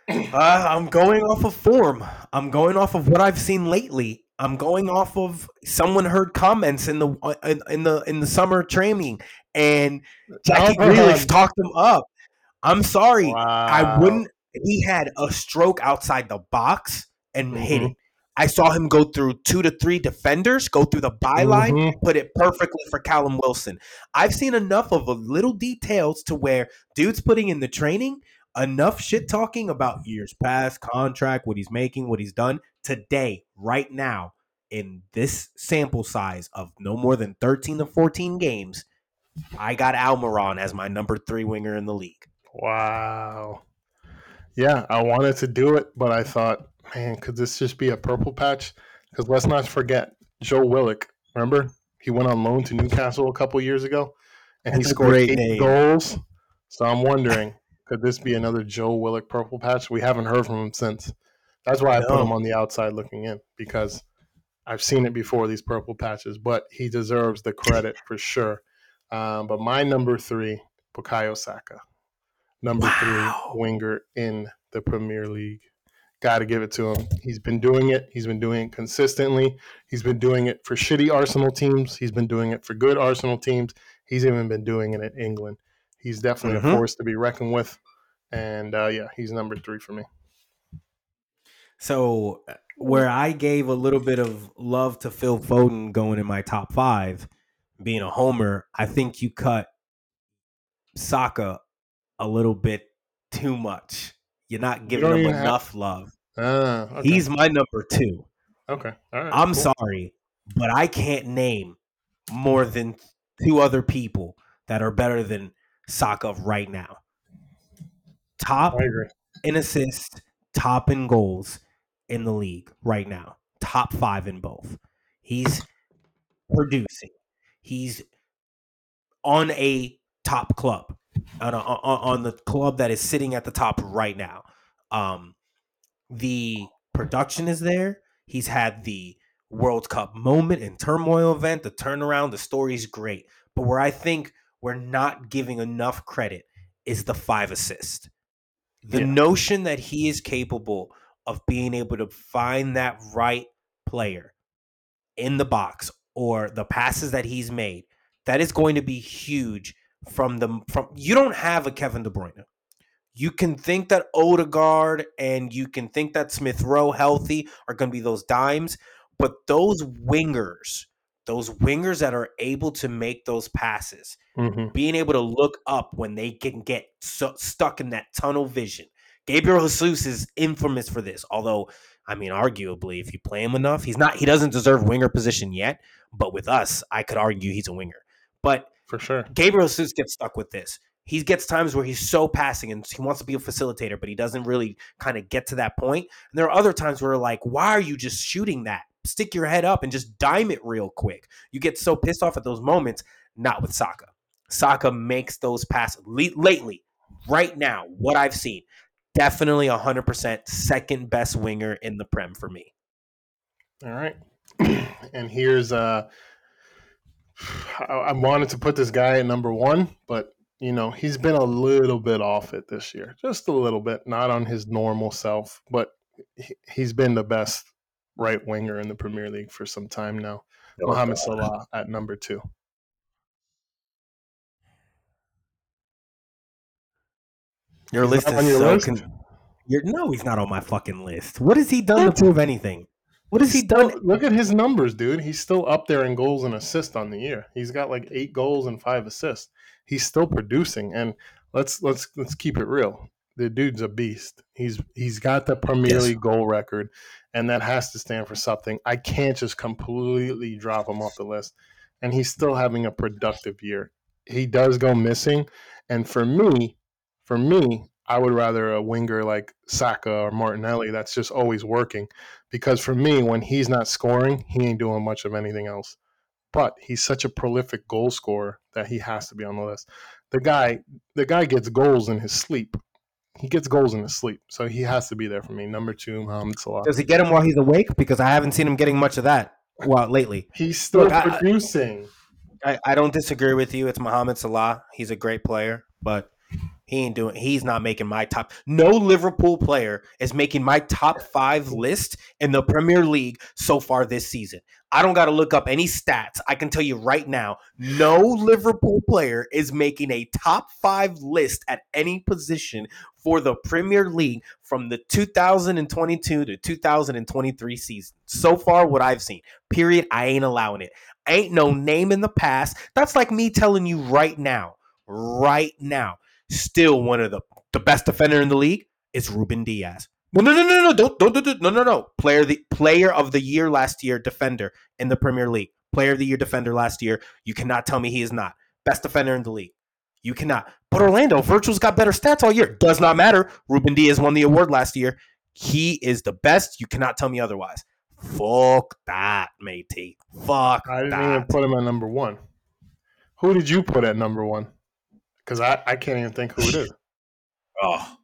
[CLEARS THROAT] uh, I'm going off of form. I'm going off of what I've seen lately. I'm going off of someone heard comments in the in, in the in the summer training, and Jackie Grealish talked him up. I'm sorry. Wow. I wouldn't. He had a stroke outside the box and mm-hmm. hit it. I saw him go through two to three defenders, go through the byline, mm-hmm. put it perfectly for Callum Wilson. I've seen enough of a little details to where dude's putting in the training, enough shit talking about years past, contract, what he's making, what he's done today, right now. in this sample size of no more than 13 to 14 games, I got Almiron as my number three winger in the league. Wow. Yeah, I wanted to do it, but I thought, man, could this just be a purple patch? Because let's not forget Joe Willock. Remember, he went on loan to Newcastle a couple years ago, and he That's a scored eight name. goals. So I'm wondering, could this be another Joe Willock purple patch? We haven't heard from him since. That's why I put him on the outside looking in because I've seen it before these purple patches, but he deserves the credit for sure. Um, but my number three, Bukayo Saka, number Wow. three winger in the Premier League. Got to give it to him. He's been doing it. He's been doing it consistently. He's been doing it for shitty Arsenal teams. He's been doing it for good Arsenal teams. He's even been doing it in England. He's definitely Mhm. a force to be reckoned with. And uh, yeah, he's number three for me. So uh, where I gave a little bit of love to Phil Foden going in my top five, being a homer, I think you cut Saka a little bit too much. You're not giving him even have- enough love. Ah, okay. He's my number two. okay. All right. I'm cool. sorry, but I can't name more than two other people that are better than Saka right now. Top in assists, top in goals in the league right now. Top five in both. He's producing. He's on a top club, on, a, on, on the club that is sitting at the top right now. Um, the production is there. He's had the World Cup moment and turmoil event, the turnaround, the story's great. But where I think we're not giving enough credit is the five assists. The Yeah. notion that he is capable of being able to find that right player in the box or the passes that he's made, that is going to be huge from the from you don't have a Kevin De Bruyne. You can think that Odegaard and you can think that Smith Rowe healthy are going to be those dimes, but those wingers, those wingers that are able to make those passes, Mhm. being able to look up when they can get so, stuck in that tunnel vision. Gabriel Jesus is infamous for this, although I mean, arguably, if you play him enough, he's not. He doesn't deserve winger position yet. But with us, I could argue he's a winger. But For sure. Gabriel Jesus gets stuck with this. He gets times where he's so passing and he wants to be a facilitator, but he doesn't really kind of get to that point. And there are other times where like, why are you just shooting that? Stick your head up and just dime it real quick. You get so pissed off at those moments. Not with Saka. Saka makes those passes Le- lately, right now. What I've seen, definitely 100% second best winger in the Prem for me. All right. [CLEARS THROAT] and here's uh I, I wanted to put this guy at number one, but you know, he's been a little bit off it this year. Just a little bit, not on his normal self, but he, he's been the best right winger in the Premier League for some time now. Mohamed Salah at number two. Your He's list is on your so list? con- You're, no, he's not on my fucking list. What has he done to prove anything? What has he done? Look at his numbers, dude. He's still up there in goals and assists on the year. He's got like eight goals and five assists. He's still producing, and let's let's let's keep it real. The dude's a beast. He's he's got the Premier Yes. League goal record, and that has to stand for something. I can't just completely drop him off the list, and he's still having a productive year. He does go missing, and for me, for me, I would rather a winger like Saka or Martinelli that's just always working because for me, when he's not scoring, he ain't doing much of anything else. But he's such a prolific goal scorer that he has to be on the list. The guy, the guy gets goals in his sleep. He gets goals in his sleep, so he has to be there for me. Number two, Mohamed Salah. Does he get him while he's awake? Because I haven't seen him getting much of that. Well, lately, He's still Look, I- producing. I, I don't disagree with you. It's Mohamed Salah. He's a great player, but he ain't doing. He's not making my top. No Liverpool player is making my top five list in the Premier League so far this season. I don't got to look up any stats. I can tell you right now, no Liverpool player is making a top five list at any position for the Premier League from the 2022 to 2023 season. So far, what I've seen. Period. I ain't allowing it. Ain't no name in the past. That's like me telling you right now, right now, still one of the the best defender in the league is Rúben Dias. No, no, no, no, no, don't, don't, don't, don't no, no, no. Player the player of the year last year, defender in the Premier League. Player of the year, defender last year. You cannot tell me he is not best defender in the league. You cannot. But Orlando, Virgil's got better stats all year. Does not matter. Rúben Dias won the award last year. He is the best. You cannot tell me otherwise. Fuck that, matey. Fuck I didn't that. even put him at number one. Who did you put at number one? Because I, I can't even think who it is. Oh.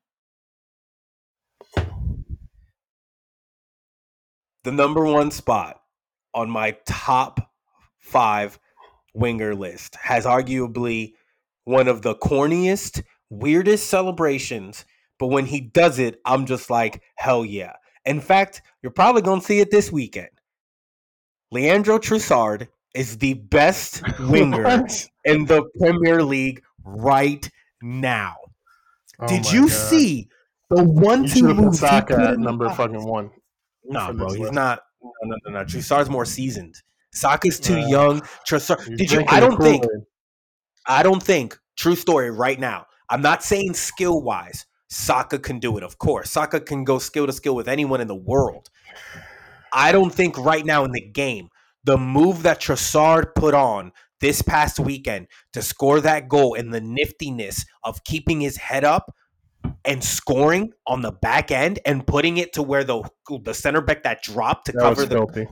The number one spot on my top five winger list has arguably one of the corniest, weirdest celebrations. But when he does it, I'm just like, hell yeah. In fact, you're probably going to see it this weekend. Leandro Trossard is the best [LAUGHS] winger in the Premier League right now. Oh Did you God. see the one You two should have put moves Saka at number box? fucking one. Nah, bro, he's list. not. No, no, no, no. Trossard's more seasoned. Saka's too Nah. young. Trossard. He's Did you? I don't think. Kool-Aid. I don't think. True story. Right now, I'm not saying skill wise. Saka can do it. Of course, Saka can go skill to skill with anyone in the world. I don't think right now in the game, the move that Trossard put on this past weekend to score that goal and the niftiness of keeping his head up and scoring on the back end and putting it to where the the center back that dropped to That cover the filthy.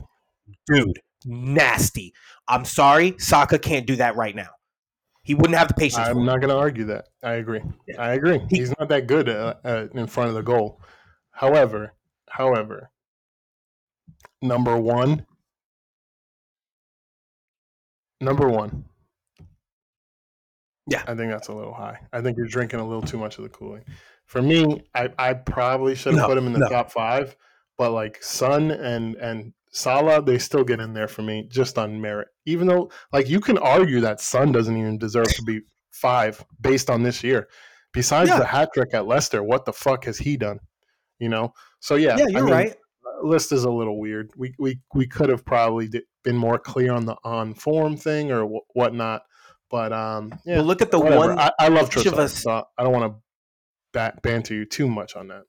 dude nasty. I'm sorry, Saka can't do that right now. He wouldn't have the patience. I'm not going to argue that. I agree. Yeah. I agree. He- He's not that good uh, uh, in front of the goal. However, however, number one, number one. Yeah. I think that's a little high. I think you're drinking a little too much of the Aid. For me, I, I probably should have No, put him in the no. top five, but like Son and and Salah, they still get in there for me just on merit. Even though, like, you can argue that Son doesn't even deserve to be five based on this year. Besides Yeah. the hat trick at Leicester, what the fuck has he done? You know. So yeah, yeah, you're mean, right. List is a little weird. We we we could have probably been more clear on the on form thing or wh- whatnot. But um, yeah, But look at the whatever. one. I, I love each of us- so I don't want to ba- banter you too much on that.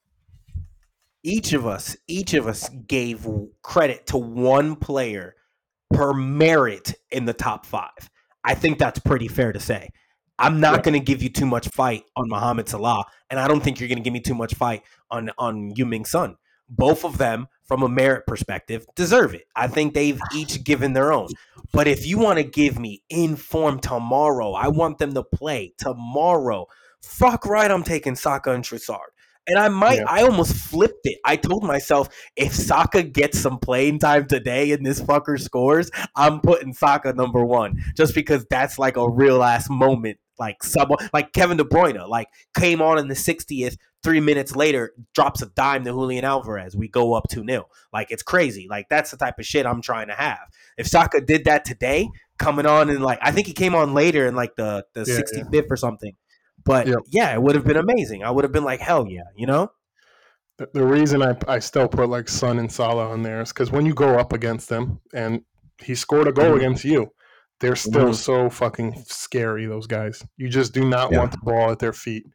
each of us, each of us gave credit to one player per merit in the top five. I think that's pretty fair to say. I'm not Yeah. going to give you too much fight on Mohamed Salah, and I don't think you're going to give me too much fight on on Heung-min Son. Both of them, from a merit perspective, deserve it. I think they've each given their own. But if you want to give me inform tomorrow, I want them to play tomorrow. Fuck right, I'm taking Saka and Trossard. And I might, Yeah. I almost flipped it. I told myself, if Saka gets some playing time today and this fucker scores, I'm putting Saka number one, just because that's like a real ass moment. Like someone, like Kevin De Bruyne, like came on in the 60th, three minutes later, drops a dime to Julian Alvarez. We go up 2 0. Like it's crazy. Like that's the type of shit I'm trying to have. If Saka did that today, coming on and like, I think he came on later in like the, the Yeah, 65th or something. But Yep. yeah, it would have been amazing. I would have been like, hell yeah, you know? The, the reason I I still put like Son and Salah on there is because when you go up against them and he scored a goal Mhm. against you, they're still Mhm. so fucking scary. Those guys, you just do not Yeah. want the ball at their feet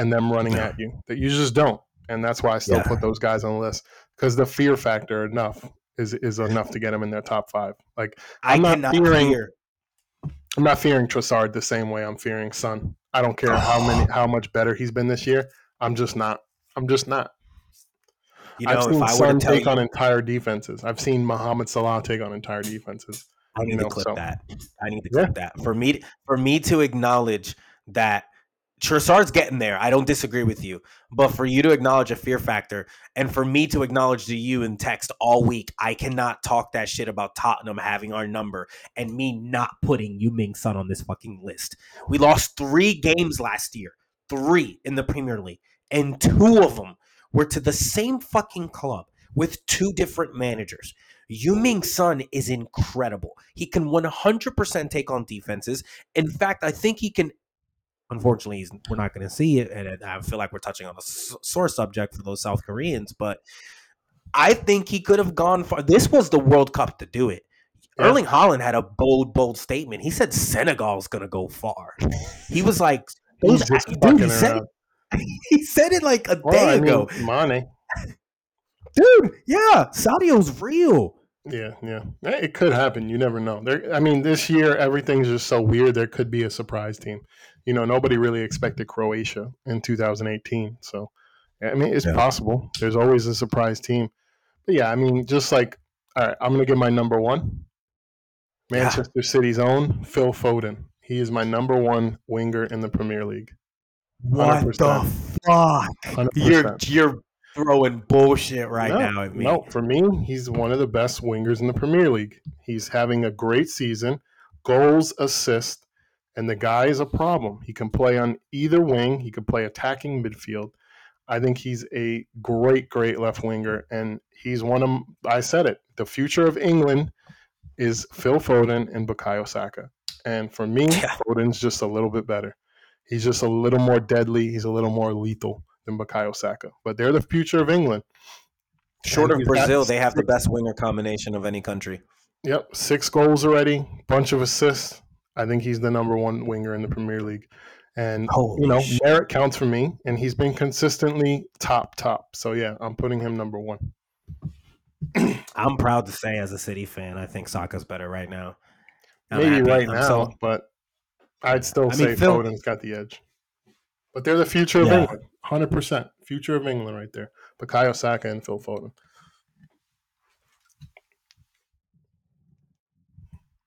and them running Yeah. at you. That you just don't, and that's why I still Yeah. put those guys on the list because the fear factor enough is is [LAUGHS] enough to get them in their top five. Like I I'm not cannot fearing- fear. I'm not fearing Trossard the same way I'm fearing Son. I don't care how many oh. how much better he's been this year. I'm just not. I'm just not. You know, I've if seen I were Son to tell take you, on entire defenses. I've seen Mohamed Salah take on entire defenses. I need you know, to clip so- that. I need to Yeah. clip that for me. For me to acknowledge that Trossard's getting there. I don't disagree with you, but for you to acknowledge a fear factor, and for me to acknowledge to you in text all week, I cannot talk that shit about Tottenham having our number and me not putting Heung-min Son on this fucking list. We lost three games last year, three in the Premier League, and two of them were to the same fucking club with two different managers. Heung-min Son is incredible. He can 100% take on defenses. In fact, I think he can. Unfortunately, we're not going to see it, and I feel like we're touching on a sore subject for those South Koreans. But I think he could have gone far. This was the World Cup to do it. Yeah. Erling Haaland had a bold, bold statement. He said Senegal's going to go far. [LAUGHS] He was like, He's just dude, he said it, [LAUGHS] he said it like a Well, day I mean, ago. Mane. [LAUGHS] Dude, yeah, Sadio's real. Yeah, yeah, Eh, it could happen. You never know. There, I mean, this year everything's just so weird. There could be a surprise team. You know, nobody really expected Croatia in 2018. So, I mean, it's Yeah. possible. There's always a surprise team. But yeah, I mean, just like, all right, I'm gonna give my number one. Yeah. Manchester City's own Phil Foden. He is my number one winger in the Premier League. What 100%. the fuck? 100%. You're you're throwing bullshit right no, now at me. No, for me, he's one of the best wingers in the Premier League. He's having a great season, goals, assist, and the guy is a problem. He can play on either wing. He can play attacking midfield. I think he's a great, great left winger, and he's one of. I said it. The future of England is Phil Foden and Bukayo Saka, and for me, Yeah. Foden's just a little bit better. He's just a little more deadly. He's a little more lethal than Bukayo Saka, but they're the future of England. Short And of Brazil, they have the best winger combination of any country. Yep, six goals already, bunch of assists. I think he's the number one winger in the Premier League, and Holy you know shit. merit counts for me, and he's been consistently top top. So yeah, I'm putting him number one. I'm proud to say, as a City fan, I think Saka's better right now. I'm Maybe happy. right I'm now, so- but I'd still I mean, say Phil- Foden's got the edge. But they're the future of Yeah. England, hundred percent future of England right there. Bukayo Saka and Phil Foden.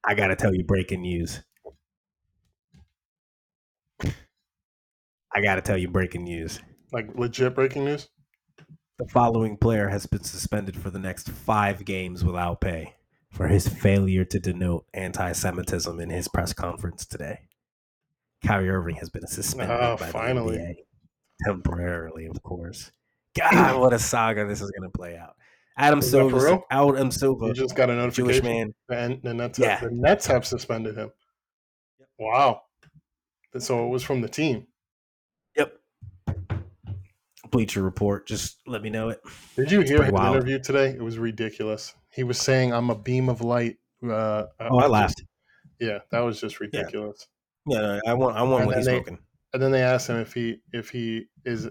I gotta tell you, breaking news. I gotta tell you, breaking news. Like legit breaking news. The following player has been suspended for the next five games without pay for his failure to denote anti-Semitism in his press conference today. Kyrie Irving has been suspended Oh, by finally. the NBA temporarily, of course. God, what a saga this is going to play out. Adam Is Silver. Adam Silver, You just got a Jewish notification. man. And the Nets, Yeah. the Nets have suspended him. Wow. So it was from the team. Bleacher Report. Just let me know it. Did you hear his wild. interview today? It was ridiculous. He was saying, "I'm a beam of light." Uh, Oh, I laughed. Yeah, that was just ridiculous. Yeah, no, I want. I want And what he's they- smoking. And then they asked him if he if he is,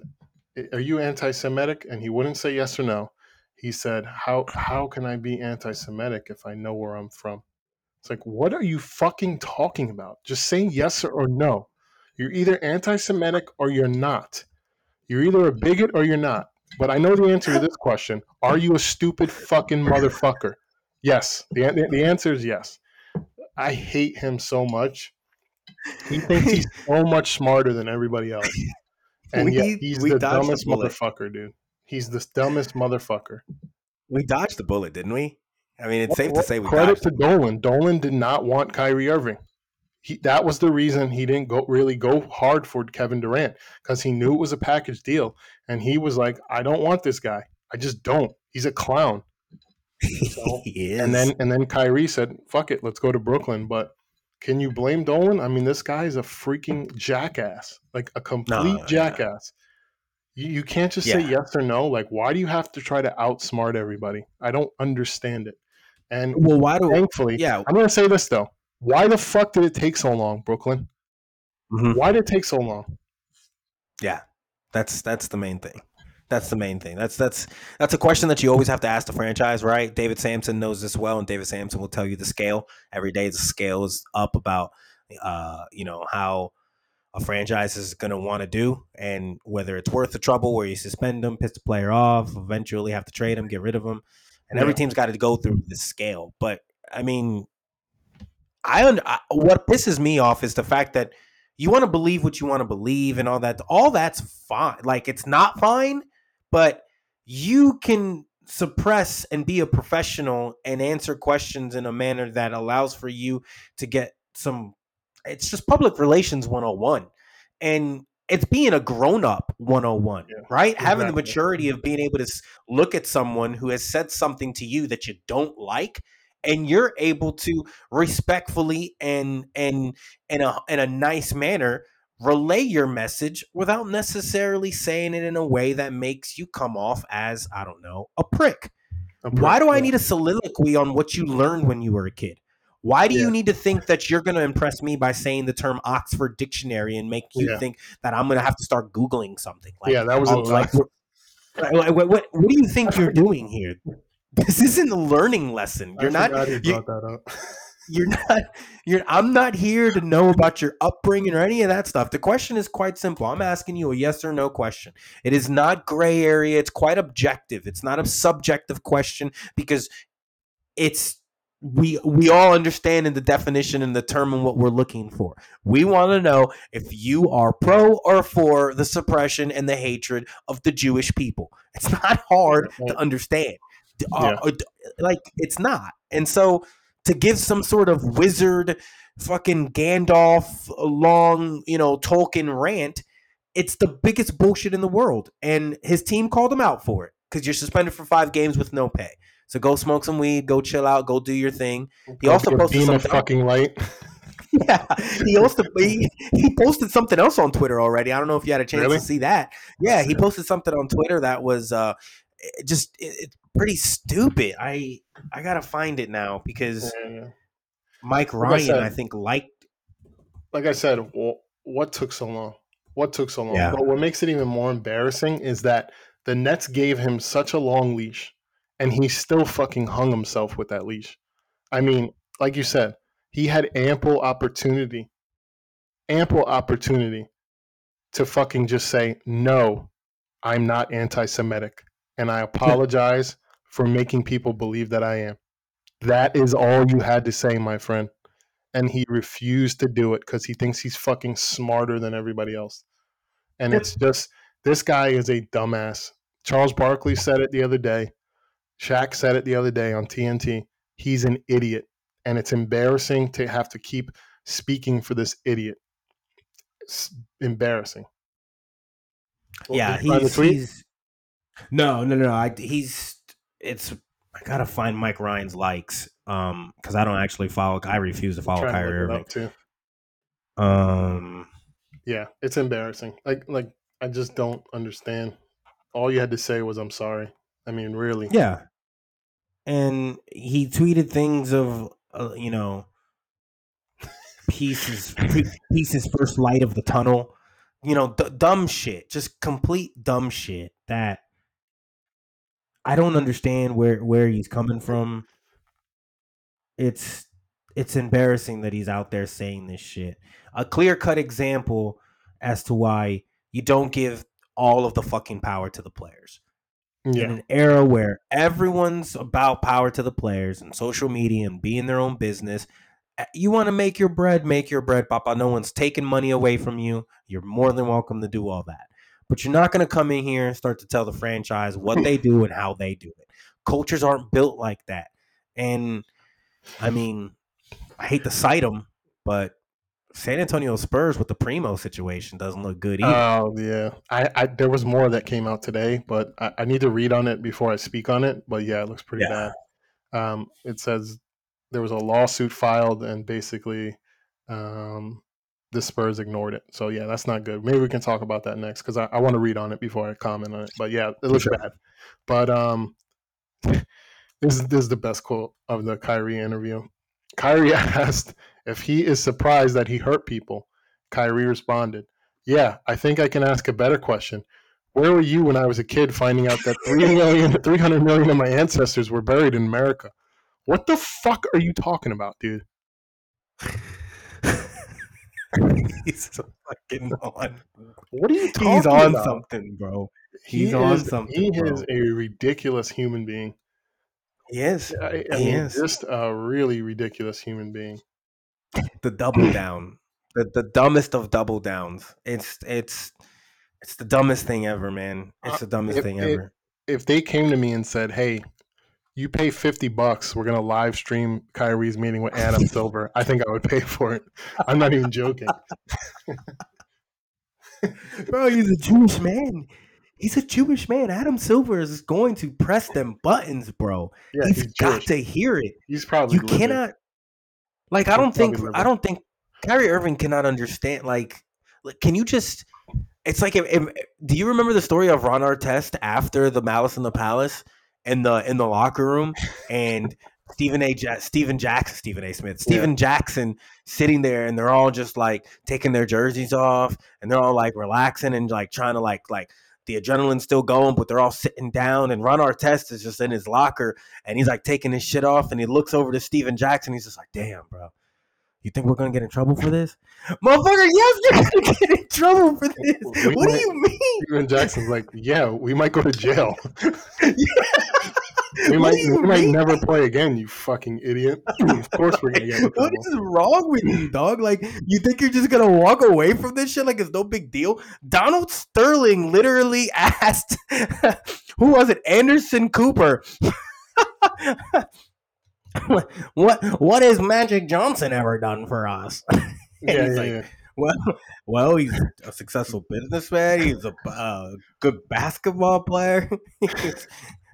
are you anti-Semitic? And he wouldn't say yes or no. He said, "How how can I be anti-Semitic if I know where I'm from?" It's like, what are you fucking talking about? Just say yes or no. You're either anti-Semitic or you're not. You're either a bigot or you're not. But I know the answer to this question. Are you a stupid fucking motherfucker? Yes. The, the answer is yes. I hate him so much. He thinks he's [LAUGHS] so much smarter than everybody else. And We- yet he's the dodged the dumbest motherfucker, dude. He's the dumbest motherfucker. We dodged the bullet, didn't we? I mean, it's safe to say we credit to Dolan. Dolan did not want Kyrie Irving. He, that was the reason he didn't go really go hard for Kevin Durant because he knew it was a package deal, and he was like, "I don't want this guy. I just don't. He's a clown." [LAUGHS] So- he is. And then and then Kyrie said, "Fuck it, let's go to Brooklyn." But can you blame Dolan? I mean, this guy is a freaking jackass, like a complete yeah. jackass. You, you can't just say yes or no. Like, why do you have to try to outsmart everybody? I don't understand it. And well, why do? thankfully, Yeah. I'm to say this though. Why the fuck did it take so long, Brooklyn? Mhm. Why did it take so long? Yeah, that's that's the main thing. That's the main thing. That's that's that's a question that you always have to ask the franchise, right? David Samson knows this well, and David Samson will tell you the scale every day. The scale is up about, uh, you know how a franchise is going to want to do, and whether it's worth the trouble where you suspend them, piss the player off, eventually have to trade him, get rid of him, and every team's got to go through this scale. But I mean, I, un- I what pisses me off is the fact that you want to believe what you want to believe and all that. All that's fine. Like it's not fine, but you can suppress and be a professional and answer questions in a manner that allows for you to get some it's just public relations 101 and it's being a grown-up 101 Yeah, right having the maturity of being able to look at someone who has said something to you that you don't like and you're able to respectfully and and in a in a nice manner relay your message without necessarily saying it in a way that makes you come off as I don't know a prick. A Why brick, do I need a soliloquy on what you learned when you were a kid? Why do Yeah. you need to think that you're going to impress me by saying the term Oxford Dictionary and make you Yeah. think that I'm going to have to start googling something? Like, yeah, that was a like. What, what, what do you think you're doing here? This isn't a learning lesson. You're I not. you, that up. [LAUGHS] you're not you're i'm not here to know about your upbringing or any of that stuff. The question is quite simple. I'm asking you a yes or no question. It is not gray area. It's quite objective. It's not a subjective question because it's we we all understand in the definition and the term what we're looking for. We want to know if you are pro or for the suppression and the hatred of the jewish people. It's not hard to understand Uh, uh, like it's not and so to give some sort of wizard fucking Gandalf long, you know, Tolkien rant, it's the biggest bullshit in the world. And his team called him out for it because you're suspended for five games with no pay. So go smoke some weed, go chill out, go do your thing. He Go also posted something. fucking light. [LAUGHS] [LAUGHS] Yeah, he also he, he posted something else on Twitter already. I don't know if you had a chance Really? to see that. Yeah, he posted something on Twitter that was uh just it, pretty stupid. I I gotta find it now because Yeah. Mike Like I Ryan, said- I think, liked. like I said, wh- what took so long? What took so long? Yeah. But what makes it even more embarrassing is that the Nets gave him such a long leash, and he still fucking hung himself with that leash. I mean, like you said, he had ample opportunity, ample opportunity to fucking just say, no, I'm not anti Semitic. And I [LAUGHS] apologize for making people believe that I am. That is all you had to say, my friend and he refused to do it because he thinks he's fucking smarter than everybody else. And it's just this guy is a dumbass. Charles Barkley said it the other day. Shaq said it the other day on TNT. He's an idiot, and it's embarrassing to have to keep speaking for this idiot. It's embarrassing. Well, yeah, did you find the he's, tweet? he's no, no, no. I he's it's. I gotta find Mike Ryan's likes, um, because I don't actually follow. I refuse to follow Trying to Kyrie Irving. too. Um, Yeah, it's embarrassing. Like, like I just don't understand. All you had to say was, "I'm sorry." I mean, really? yeah, and he tweeted things of, uh, you know, pieces, pieces first light of the tunnel. You know, d- dumb shit, just complete dumb shit that I don't understand where where he's coming from. It's it's embarrassing that he's out there saying this shit. A clear cut example as to why you don't give all of the fucking power to the players. In an era where everyone's about power to the players and social media and being their own business, eh, you want to make your bread, make your bread, Papa. No one's taking money away from you. You're more than welcome to do all that. But you're not going to come in here and start to tell the franchise what they do and how they do it. Cultures aren't built like that. And I mean, I hate to cite them, but San Antonio Spurs with the Primo situation doesn't look good either. Oh yeah, I, I there was more that came out today, but I, I need to read on it before I speak on it. But yeah, it looks pretty Yeah. bad. Um, it says there was a lawsuit filed, and basically, um, the Spurs ignored it. So yeah, that's not good. Maybe we can talk about that next because I, I want to read on it before I comment on it. But yeah, it looks sure. bad. But um, [LAUGHS] this is this is the best quote of the Kyrie interview. Kyrie [LAUGHS] asked if he is surprised that he hurt people. Kyrie responded, Yeah, I think I can ask a better question. Where were you when I was a kid finding out that 3 [LAUGHS] million, 300 million of my ancestors were buried in America? What the fuck are you talking about, dude? [LAUGHS] he's fucking on. What are you talking He's on about? something, bro. He He's on is, something, He bro. is a ridiculous human being. He is I, I He mean, is. just a really ridiculous human being. the double down, the the dumbest of double downs. It's it's it's the dumbest thing ever, man. It's Uh, the dumbest if thing ever. If they came to me and said, "Hey, you pay fifty bucks, we're gonna live stream Kyrie's meeting with Adam Silver," I think I would pay for it. I'm not even joking. [LAUGHS] bro, he's a Jewish man. He's a Jewish man. Adam Silver is going to press them buttons, bro. Yeah, he's he's, got Jewish. to hear it. He's probably you living. cannot like i don't think i don't think Kyrie Irving cannot understand like like, can you just it's like if, if, do you remember the story of Ron Artest after the Malice in the Palace in the in the locker room and Stephen A. Ja- Stephen Jackson, Stephen A. Smith, Stephen Jackson sitting there, and they're all just like taking their jerseys off, and they're all like relaxing and like trying to like like the adrenaline's still going, but they're all sitting down. And Ron Artest is just in his locker and he's like taking his shit off and he looks over to Stephen Jackson. He's just like, damn, bro. You think we're gonna get in trouble for this? [LAUGHS] Motherfucker, yes, you're gonna get in trouble for this. We what might- do you mean? Stephen Jackson's like, yeah, we might go to jail. [LAUGHS] We What might, we might never play again, you fucking idiot. [LAUGHS] of course we're gonna get in What is wrong with you, dog? Like, you think you're just gonna walk away from this shit like it's no big deal? Donald Sterling literally asked, who was it? Anderson Cooper. [LAUGHS] what what has Magic Johnson ever done for us? [LAUGHS] Yeah, yeah, like, yeah. Well, well, he's a successful businessman. He's a uh, good basketball player. [LAUGHS]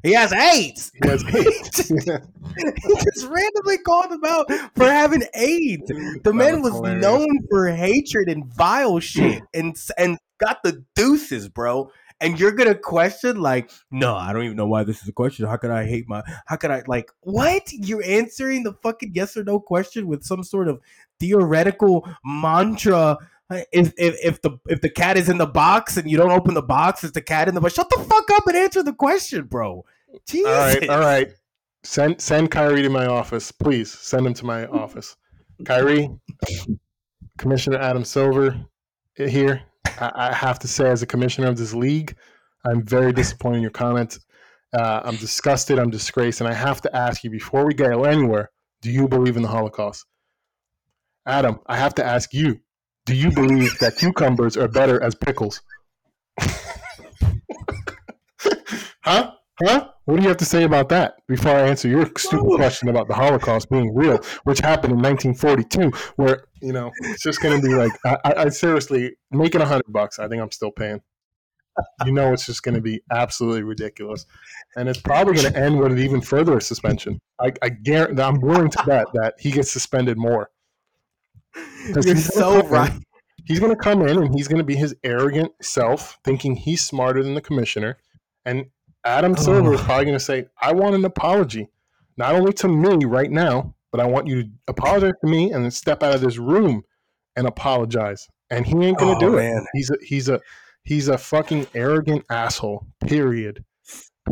He has AIDS. He has just, he just randomly called him out for having AIDS. The man was was known for hatred and vile shit, [CLEARS THROAT] and and got the deuces, bro. And you're gonna question like, no, I don't even know why this is a question. How could I hate my? How could I like what? You're answering the fucking yes or no question with some sort of theoretical mantra. If, if if the if the cat is in the box and you don't open the box, is the cat in the box? Shut the fuck up and answer the question, bro. Jesus. All right, all right. Send send Kyrie to my office, please. Send him to my office. Kyrie, Commissioner Adam Silver eh, here. I, have to say, as a commissioner of this league, I'm very disappointed in your comments. Uh, I'm disgusted. I'm disgraced, and I have to ask you before we go anywhere: Do you believe in the Holocaust? Adam, I have to ask you: Do you believe that cucumbers are better as pickles? [LAUGHS] huh? Huh? What do you have to say about that before I answer your stupid question about the Holocaust being real, which happened in 1942, where, you know, it's just going to be like, I, I, I seriously, making a hundred bucks, I think I'm still paying. You know, it's just going to be absolutely ridiculous. And it's probably going to end with an even further suspension. I, I guarantee, I'm willing to bet that he gets suspended more. You're he's so come in- right. He's going to come in and he's going to be his arrogant self, thinking he's smarter than the commissioner. And Adam Silver is Oh. probably going to say, I want an apology, not only to me right now, but I want you to apologize to me and then step out of this room and apologize. And he ain't going to Oh, do man. it. He's a he's a he's a fucking arrogant asshole. Period.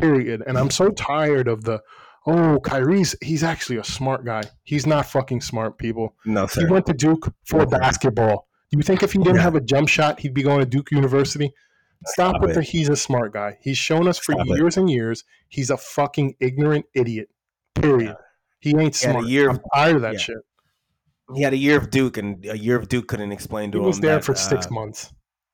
Period. And I'm so tired of the oh Kyrie's he's actually a smart guy. He's not fucking smart, people. No, He went to Duke for Okay. basketball. Do you think if he didn't Yeah. have a jump shot, he'd be going to Duke University? Stop, Stop with it. the he's a smart guy. He's shown us for Stop it. years and years he's a fucking ignorant idiot. Period. He ain't He smart. year I'm tired of that yeah. shit. He had a year of Duke, and a year of Duke couldn't explain to He him. He was there that, for six uh, months.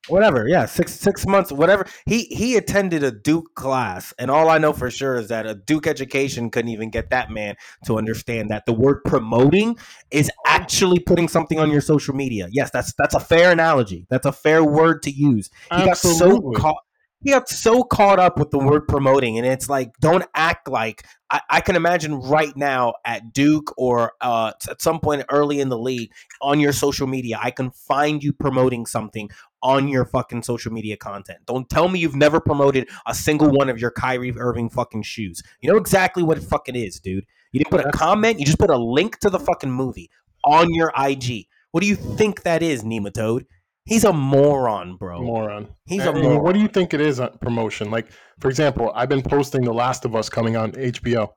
Whatever yeah six six months whatever. He he attended a duke class and all i know for sure is that a duke education couldn't even get that man to understand that the word promoting is actually putting something on your social media. Yes that's that's a fair analogy. That's a fair word to use. He got so caught he got so caught up with the word promoting and it's like don't act like i, I can imagine right now at duke or uh, at some point early in the league on your social media i can find you promoting something on your fucking social media content. Don't tell me you've never promoted a single one of your Kyrie Irving fucking shoes. You know exactly what it fucking is, dude. You didn't put a comment, you just put a link to the fucking movie on your IG. What do you think that is, Nematode? He's a moron, bro. Moron. He's uh, a And- and moron. What do you think it is on promotion? Like, for example, I've been posting The Last of Us coming on HBO.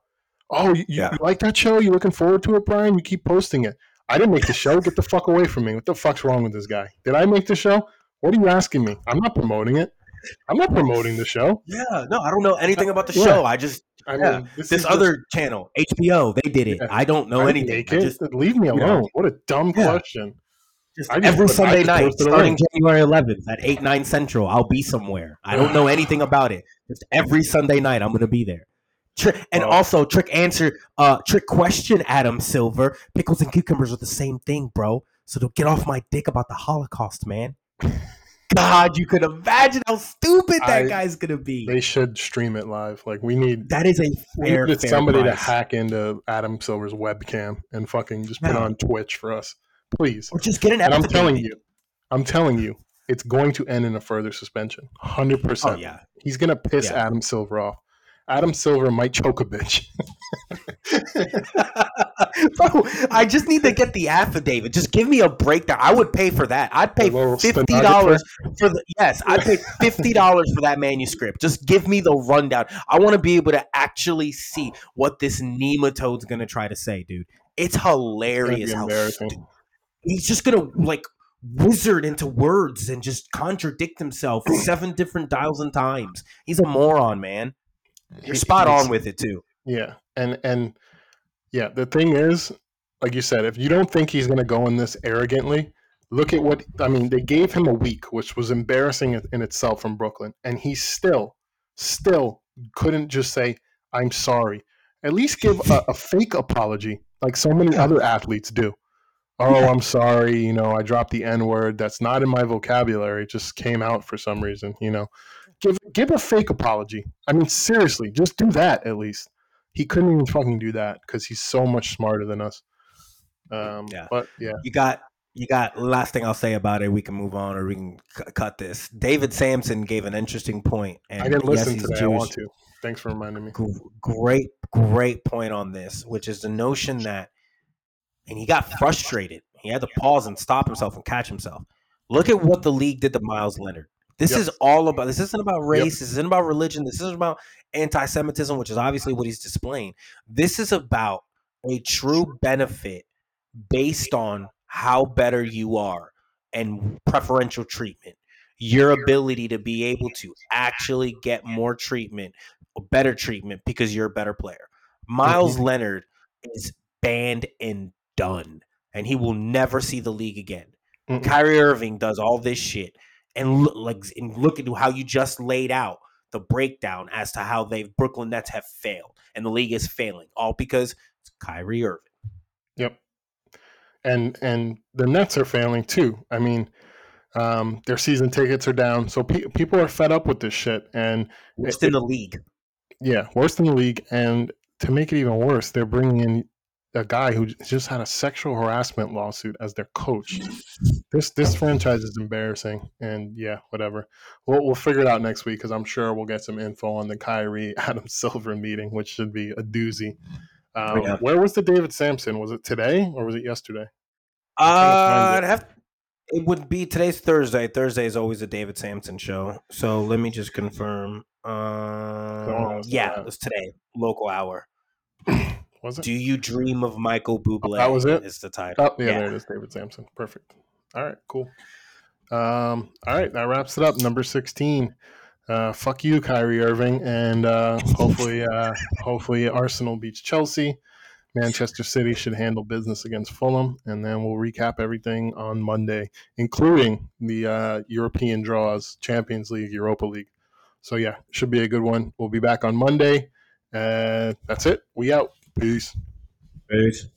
Oh, you, you like that show? You looking forward to it, Brian? You keep posting it. I didn't make the show. Get the fuck away from me. What the fuck's wrong with this guy? Did I make the show? What are you asking me? I'm not promoting it. I'm not promoting the show. Yeah, no, I don't know anything about the Yeah. show. I just I Yeah. mean, this, this is other channel, HBO, they did it. Yeah. I don't know I anything. just, Leave me alone. What a dumb Yeah. question. just just every put- Sunday just night, starting. January 11th at 8, 9 central, I'll be somewhere. I don't know anything about it. Just every Sunday night, I'm going to be there. Tri- and Wow. also, trick answer, uh, trick question, Adam Silver. Pickles and cucumbers are the same thing, bro. So don't get off my dick about the Holocaust, man. God, you could imagine how stupid that I- guy's to be. They should stream it live. Like we need, that is a fair, fair somebody to hack into Adam Silver's webcam and fucking just put it on Twitch for us, please. Or just get an And I'm telling you, I'm telling you, it's going to end in a further suspension. Hundred Oh, percent. yeah. He's gonna piss Yeah. Adam Silver off. Adam Silver might choke a bitch. [LAUGHS] [LAUGHS] Bro, I just need to get the affidavit. Just give me a breakdown. I would pay for that. I'd pay fifty dollars for the yes. I'd pay fifty dollars for that manuscript. Just give me the rundown. I want to be able to actually see what this nematode's gonna try to say, dude. It's hilarious how stu- he's just gonna like wizard into words and just contradict himself [CLEARS THROAT] seven different thousand times. He's a moron, man. You're spot on with it too. Yeah, and and yeah, the thing is, like you said, if you don't think he's going to go in this arrogantly, look at what I mean. They gave him a week, which was embarrassing in- itself from Brooklyn, and he still, still couldn't just say, "I'm sorry." At least give a, a fake apology, like so many other athletes do. Oh, I'm sorry. You know, I dropped the N word. That's not in my vocabulary. It just came out for some reason. You know, give give a fake apology. I mean, seriously, just do that at least. He couldn't even fucking do that because he's so much smarter than us. Um, Yeah. But yeah, You got you got last thing I'll say about it. We can move on or we can c- cut this. David Samson gave an interesting point, and I didn't yes, listen he's today. I want to. Thanks for reminding me. Great, great point on this, which is the notion that, and he got frustrated. He had to pause and stop himself and catch himself. Look at what the league did to Meyers Leonard. This Yep. is all about. This isn't about race. This isn't about religion. This isn't about anti-Semitism, which is obviously what he's displaying. This is about a true benefit based on how better you are and preferential treatment. Your ability to be able to actually get more treatment, or better treatment because you're a better player. Meyers mm-hmm. Leonard is banned and done, and he will never see the league again. Mm-mm. Kyrie Irving does all this shit, and look like and look at how you just laid out the breakdown as to how they Brooklyn Nets have failed and the league is failing, all because it's Kyrie Irving. Yep. And and the Nets are failing too. I mean, um, their season tickets are down, so pe- people are fed up with this shit. And Worst it- in the league. yeah, worse than the league. And to make it even worse, they're bringing in a guy who just had a sexual harassment lawsuit as their coach. This this franchise is embarrassing. And yeah, whatever. We'll we'll figure it out next week because I'm sure we'll get some info on the Kyrie [LAUGHS] Adam Silver meeting, which should be a doozy. Um, Yeah. Where was the David Samson? Was it today or was it yesterday? Uh, I'd have. It would be today's Thursday. Thursday is always a David Samson show. So let me just confirm. Uh, do yeah, that. it's today, local hour. Was it? Do you dream of Michael Bublé? that was it? Is the title? Oh, yeah, there it is, David Samson. Perfect. All right, cool. Um, all right, that wraps it up. Number sixteen. Uh, fuck you, Kyrie Irving, and uh, hopefully, uh, hopefully Arsenal beats Chelsea. Manchester City should handle business against Fulham, and then we'll recap everything on Monday, including the uh, European draws, Champions League, Europa League. So yeah, should be a good one. We'll be back on Monday. Uh, that's it. We out. Peace. Peace.